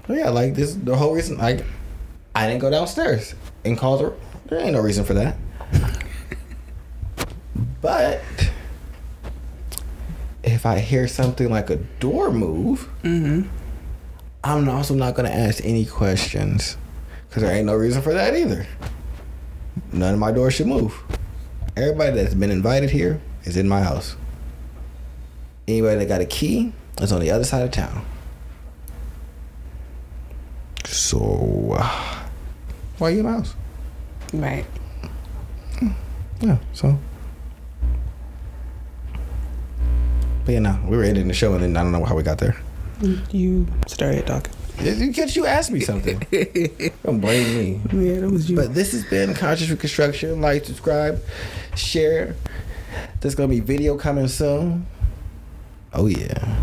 But yeah, like this, the whole reason, like, I didn't go downstairs and call the. There ain't no reason for that. But if I hear something like a door move, Mm-hmm. I'm also not gonna ask any questions because there ain't no reason for that either. None of my doors should move. Everybody that's been invited here is in my house. Anybody that got a key is on the other side of town. So, uh, why are you in my house? Right. Yeah, so. But yeah, no, we were ending the show and then I don't know how we got there. You started talking. Because you asked me something. <laughs> don't blame me. Yeah, that was you. But this has been Conscious Reconstruction. Like, subscribe, share. There's gonna be video coming soon. Oh yeah.